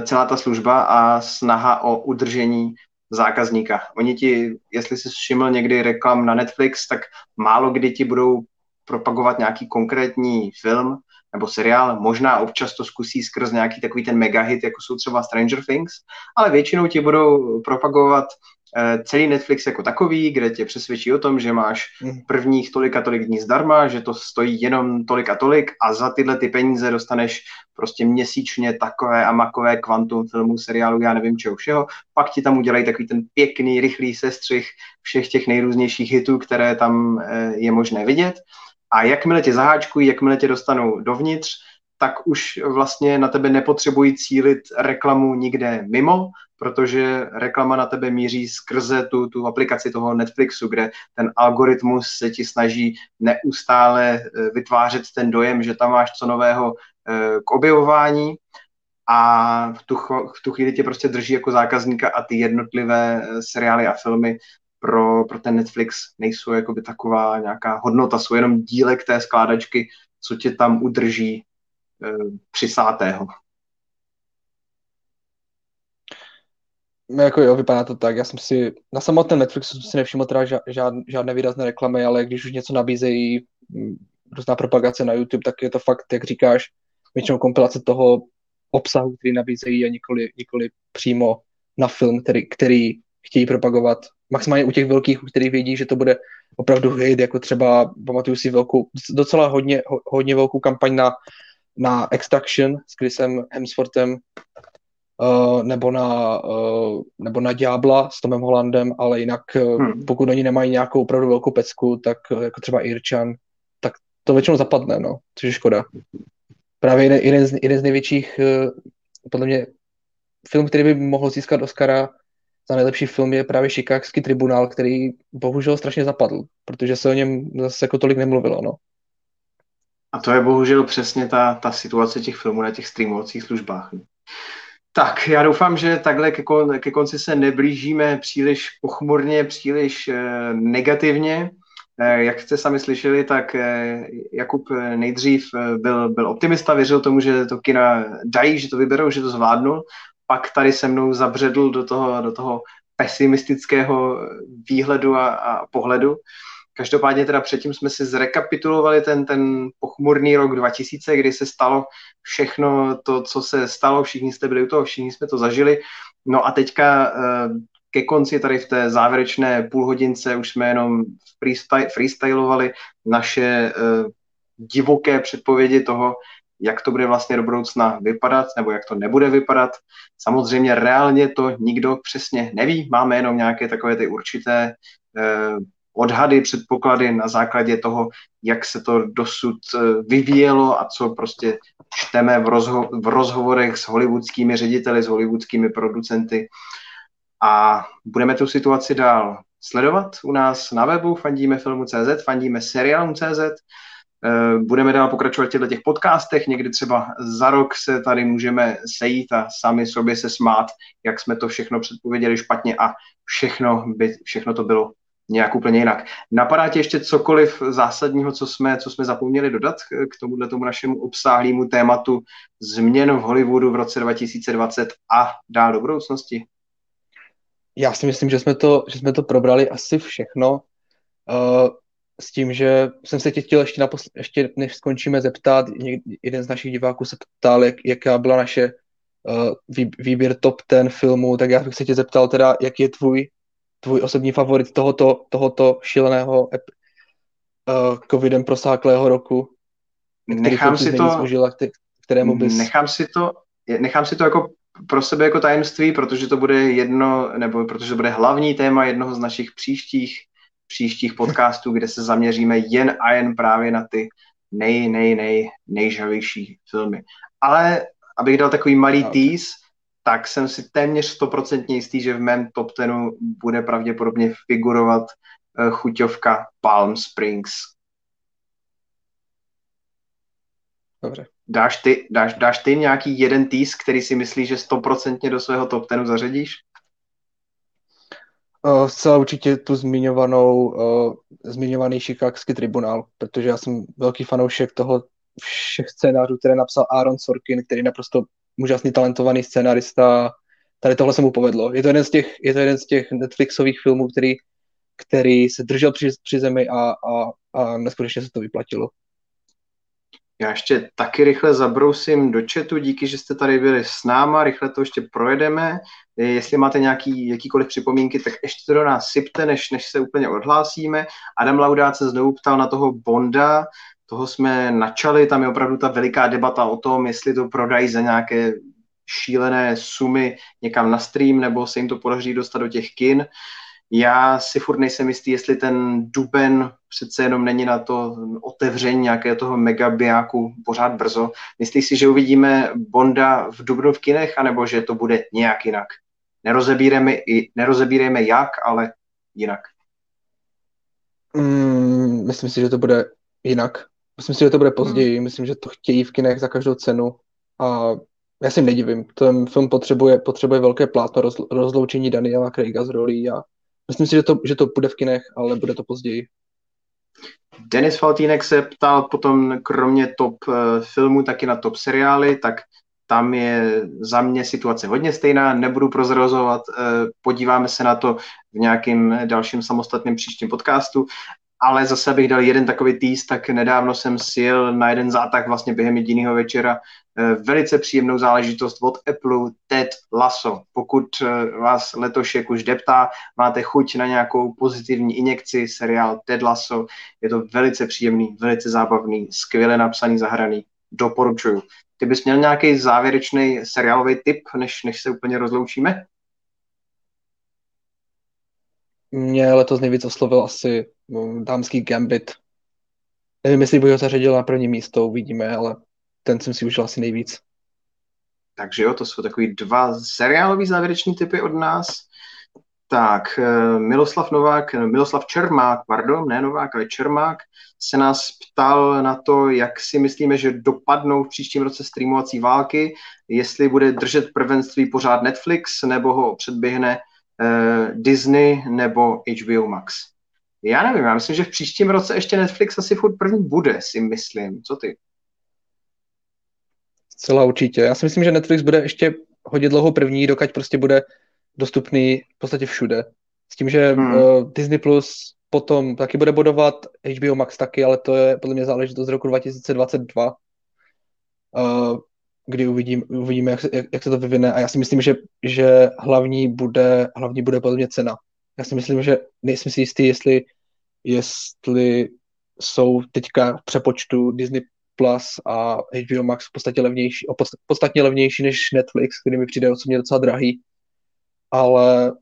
celá ta služba a snaha o udržení zákazníka. Oni ti, jestli jsi všiml někdy reklam na Netflix, tak málo kdy ti budou propagovat nějaký konkrétní film, nebo seriál, možná občas to zkusí skrz nějaký takový ten megahit, jako jsou třeba Stranger Things, ale většinou ti budou propagovat eh, celý Netflix jako takový, kde tě přesvědčí o tom, že máš mhm. prvních tolik a tolik dní zdarma, že to stojí jenom tolik a tolik a za tyhle ty peníze dostaneš prostě měsíčně takové a makové kvantum filmů, seriálů, já nevím čeho všeho. Pak ti tam udělají takový ten pěkný, rychlý sestřih všech těch nejrůznějších hitů, které tam eh, je možné vidět a jakmile tě zaháčkují, jakmile tě dostanou dovnitř, tak už vlastně na tebe nepotřebují cílit reklamu nikde mimo, protože reklama na tebe míří skrze tu, tu aplikaci toho Netflixu, kde ten algoritmus se ti snaží neustále eh, vytvářet ten dojem, že tam máš co nového eh, k objevování a v tu, v tu chvíli tě prostě drží jako zákazníka a ty jednotlivé eh, seriály a filmy pro, pro ten Netflix nejsou jakoby taková nějaká hodnota, jsou jenom dílek té skládačky, co tě tam udrží e, přisátého. No, jako jo, vypadá to tak. Já jsem si, na samotném Netflixu jsem si nevšiml teda žád, žádné výrazné reklamy, ale když už něco nabízejí, mm, různá propagace na YouTube, tak je to fakt, jak říkáš, většinou kompilace toho obsahu, který nabízejí a nikoli, nikoli přímo na film, který, který chtějí propagovat. Maximálně u těch velkých, u kterých vědí, že to bude opravdu hit, jako třeba, pamatuju si velkou, docela hodně, hodně velkou kampaň na, na Extraction s Chrisem Hemsworthem, uh, nebo, na, uh, nebo na Diabla s Tomem Hollandem, ale jinak uh, hmm. pokud oni nemají nějakou opravdu velkou pecku, tak jako třeba Irčan, tak to většinou zapadne, no, což je škoda. Právě jeden, jeden, z, jeden z největších, podle mě, film, který by mohl získat Oscara za nejlepší film je právě Chicagský tribunál, který bohužel strašně zapadl, protože se o něm zase jako tolik nemluvilo, no. A to je bohužel přesně ta, ta situace těch filmů na těch streamovacích službách. Tak, já doufám, že takhle ke, kon, ke konci se neblížíme příliš pochmurně, příliš eh, negativně. Eh, jak jste sami slyšeli, tak eh, Jakub nejdřív byl, byl optimista, věřil tomu, že to kina dají, že to vyberou, že to zvládnu pak tady se mnou zabředl do toho, do toho pesimistického výhledu a, a pohledu. Každopádně teda předtím jsme si zrekapitulovali ten, ten pochmurný rok 2000, kdy se stalo všechno to, co se stalo, všichni jste byli u toho, všichni jsme to zažili. No a teďka eh, ke konci tady v té závěrečné půlhodince už jsme jenom freestylovali naše eh, divoké předpovědi toho, jak to bude vlastně do budoucna vypadat, nebo jak to nebude vypadat. Samozřejmě reálně to nikdo přesně neví, máme jenom nějaké takové ty určité eh, odhady, předpoklady na základě toho, jak se to dosud eh, vyvíjelo a co prostě čteme v, rozho- v rozhovorech s hollywoodskými řediteli, s hollywoodskými producenty. A budeme tu situaci dál sledovat u nás na webu fandíme filmu.cz, fandíme seriálu.cz, Eh, budeme dál pokračovat v těch podcastech, někdy třeba za rok se tady můžeme sejít a sami sobě se smát, jak jsme to všechno předpověděli špatně a všechno, by, všechno to bylo nějak úplně jinak. Napadá tě ještě cokoliv zásadního, co jsme, co jsme zapomněli dodat k tomuhle tomu našemu obsáhlému tématu změn v Hollywoodu v roce 2020 a dál do budoucnosti? Já si myslím, že jsme to, že jsme to probrali asi všechno. Uh, s tím, že jsem se tě chtěl ještě, naposl- ještě než skončíme zeptat, jeden z našich diváků se ptal, jak, jaká byla naše uh, vý, výběr top ten filmu, tak já bych se tě zeptal teda, jak je tvůj, tvůj osobní favorit tohoto, tohoto šíleného uh, covidem prosáklého roku, nechám si to, užila, kterému bys... Nechám si to, nechám si to jako pro sebe jako tajemství, protože to bude jedno, nebo protože to bude hlavní téma jednoho z našich příštích příštích podcastů, kde se zaměříme jen a jen právě na ty nej, nej, nej, nejžavější filmy. Ale abych dal takový malý tease, tak jsem si téměř stoprocentně jistý, že v mém top tenu bude pravděpodobně figurovat uh, chuťovka Palm Springs. Dobře. Dáš ty, dáš, dáš ty nějaký jeden tease, který si myslíš, že stoprocentně do svého top tenu zařadíš? Uh, zcela určitě tu zmiňovanou, uh, zmiňovaný Chicagský tribunál, protože já jsem velký fanoušek toho všech scénářů, které napsal Aaron Sorkin, který naprosto úžasný talentovaný scénarista. Tady tohle se mu povedlo. Je to jeden z těch, je to jeden z těch Netflixových filmů, který, který se držel při, při zemi a, a, a neskutečně se to vyplatilo. Já ještě taky rychle zabrousím do chatu, díky, že jste tady byli s náma, rychle to ještě projedeme. Jestli máte nějaký, jakýkoliv připomínky, tak ještě to do nás sypte, než, než se úplně odhlásíme. Adam Laudát se znovu ptal na toho Bonda, toho jsme načali, tam je opravdu ta veliká debata o tom, jestli to prodají za nějaké šílené sumy někam na stream, nebo se jim to podaří dostat do těch kin. Já si furt nejsem jistý, jestli ten duben přece jenom není na to otevření nějakého toho megabiáku pořád brzo. Myslíš si, že uvidíme Bonda v dubnu v kinech, anebo že to bude nějak jinak? Nerozebíreme, nerozebíreme jak, ale jinak. Mm, myslím si, že to bude jinak. Myslím si, že to bude později. Hmm. Myslím, že to chtějí v kinech za každou cenu. A já si nedivím. Ten film potřebuje, potřebuje velké plátno roz, rozloučení Daniela Craiga z rolí a Myslím si, že to, že to bude v kinech, ale bude to později. Denis Faltínek se ptal potom kromě top uh, filmů taky na top seriály, tak tam je za mě situace hodně stejná, nebudu prozrazovat, eh, podíváme se na to v nějakém dalším samostatném příštím podcastu, ale zase bych dal jeden takový týst, tak nedávno jsem sjel na jeden zátah vlastně během jediného večera eh, velice příjemnou záležitost od Apple, Ted Lasso. Pokud eh, vás letošek už deptá, máte chuť na nějakou pozitivní injekci, seriál Ted Lasso, je to velice příjemný, velice zábavný, skvěle napsaný, zahraný, doporučuju. Ty bys měl nějaký závěrečný seriálový tip, než, než se úplně rozloučíme? Mě letos nejvíc oslovil asi dámský Gambit. Nevím, jestli bych ho zařadil na první místo, uvidíme, ale ten jsem si užil asi nejvíc. Takže jo, to jsou takový dva seriálový závěreční typy od nás. Tak, eh, Miloslav Novák, Miloslav Čermák, pardon, ne Novák, ale Čermák, se nás ptal na to, jak si myslíme, že dopadnou v příštím roce streamovací války, jestli bude držet prvenství pořád Netflix, nebo ho předběhne uh, Disney nebo HBO Max. Já nevím, já myslím, že v příštím roce ještě Netflix asi furt první bude, si myslím. Co ty? Zcela určitě. Já si myslím, že Netflix bude ještě hodně dlouho první, dokud prostě bude dostupný v podstatě všude. S tím, že hmm. uh, Disney Plus potom taky bude bodovat, HBO Max taky, ale to je podle mě záležitost z roku 2022, uh, kdy uvidím, uvidíme, jak se, jak, jak se to vyvine. A já si myslím, že, že hlavní, bude, hlavní bude podle mě cena. Já si myslím, že nejsem si jistý, jestli, jestli jsou teďka v přepočtu Disney Plus a HBO Max podstatě levnější, podstatně levnější než Netflix, který mi přijde osobně docela drahý ale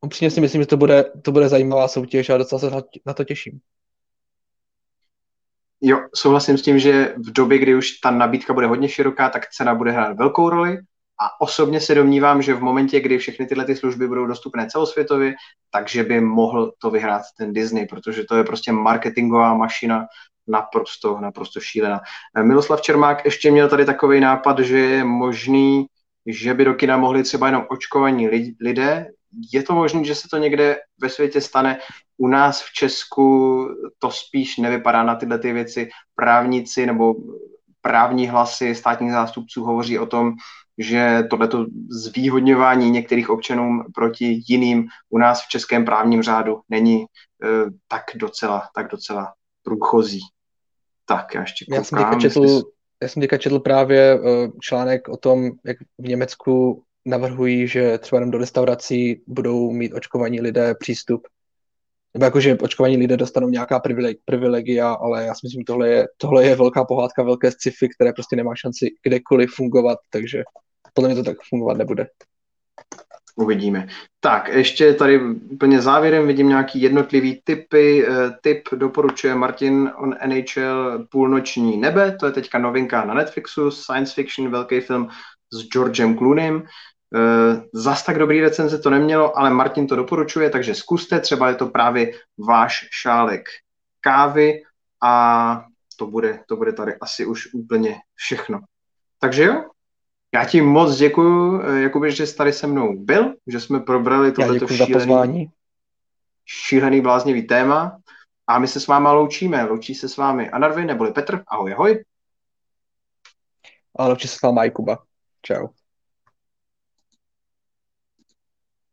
upřímně si myslím, že to bude, to bude zajímavá soutěž a docela se na to těším. Jo, souhlasím s tím, že v době, kdy už ta nabídka bude hodně široká, tak cena bude hrát velkou roli a osobně se domnívám, že v momentě, kdy všechny tyhle ty služby budou dostupné celosvětově, takže by mohl to vyhrát ten Disney, protože to je prostě marketingová mašina naprosto, naprosto šílená. Miloslav Čermák ještě měl tady takový nápad, že je možný že by do kina mohli třeba jenom očkovaní lidé. Je to možné, že se to někde ve světě stane? U nás v Česku to spíš nevypadá na tyhle ty věci. Právníci nebo právní hlasy státních zástupců hovoří o tom, že tohleto zvýhodňování některých občanů proti jiným u nás v českém právním řádu není uh, tak docela, tak docela průchozí. Tak, já ještě koukám. Já jsem četl, já jsem teďka četl právě uh, článek o tom, jak v Německu navrhují, že třeba jenom do restaurací budou mít očkovaní lidé přístup. Nebo jako, že očkovaní lidé dostanou nějaká privilegia, ale já si myslím, že tohle je, tohle je velká pohádka, velké sci-fi, které prostě nemá šanci kdekoliv fungovat, takže podle mě to tak fungovat nebude. Uvidíme. Tak, ještě tady úplně závěrem vidím nějaký jednotlivý typy. Eh, typ doporučuje Martin on NHL Půlnoční nebe, to je teďka novinka na Netflixu, science fiction, velký film s Georgem Clooneym. Eh, zas tak dobrý recenze to nemělo, ale Martin to doporučuje, takže zkuste, třeba je to právě váš šálek kávy a to bude, to bude tady asi už úplně všechno. Takže jo, já ti moc děkuji, eh, Jakube, že jsi tady se mnou byl, že jsme probrali tohleto šílený, šílený bláznivý téma a my se s váma loučíme. Loučí se s vámi Anarvy neboli Petr. Ahoj, ahoj. A loučí se s váma Jakuba. Čau.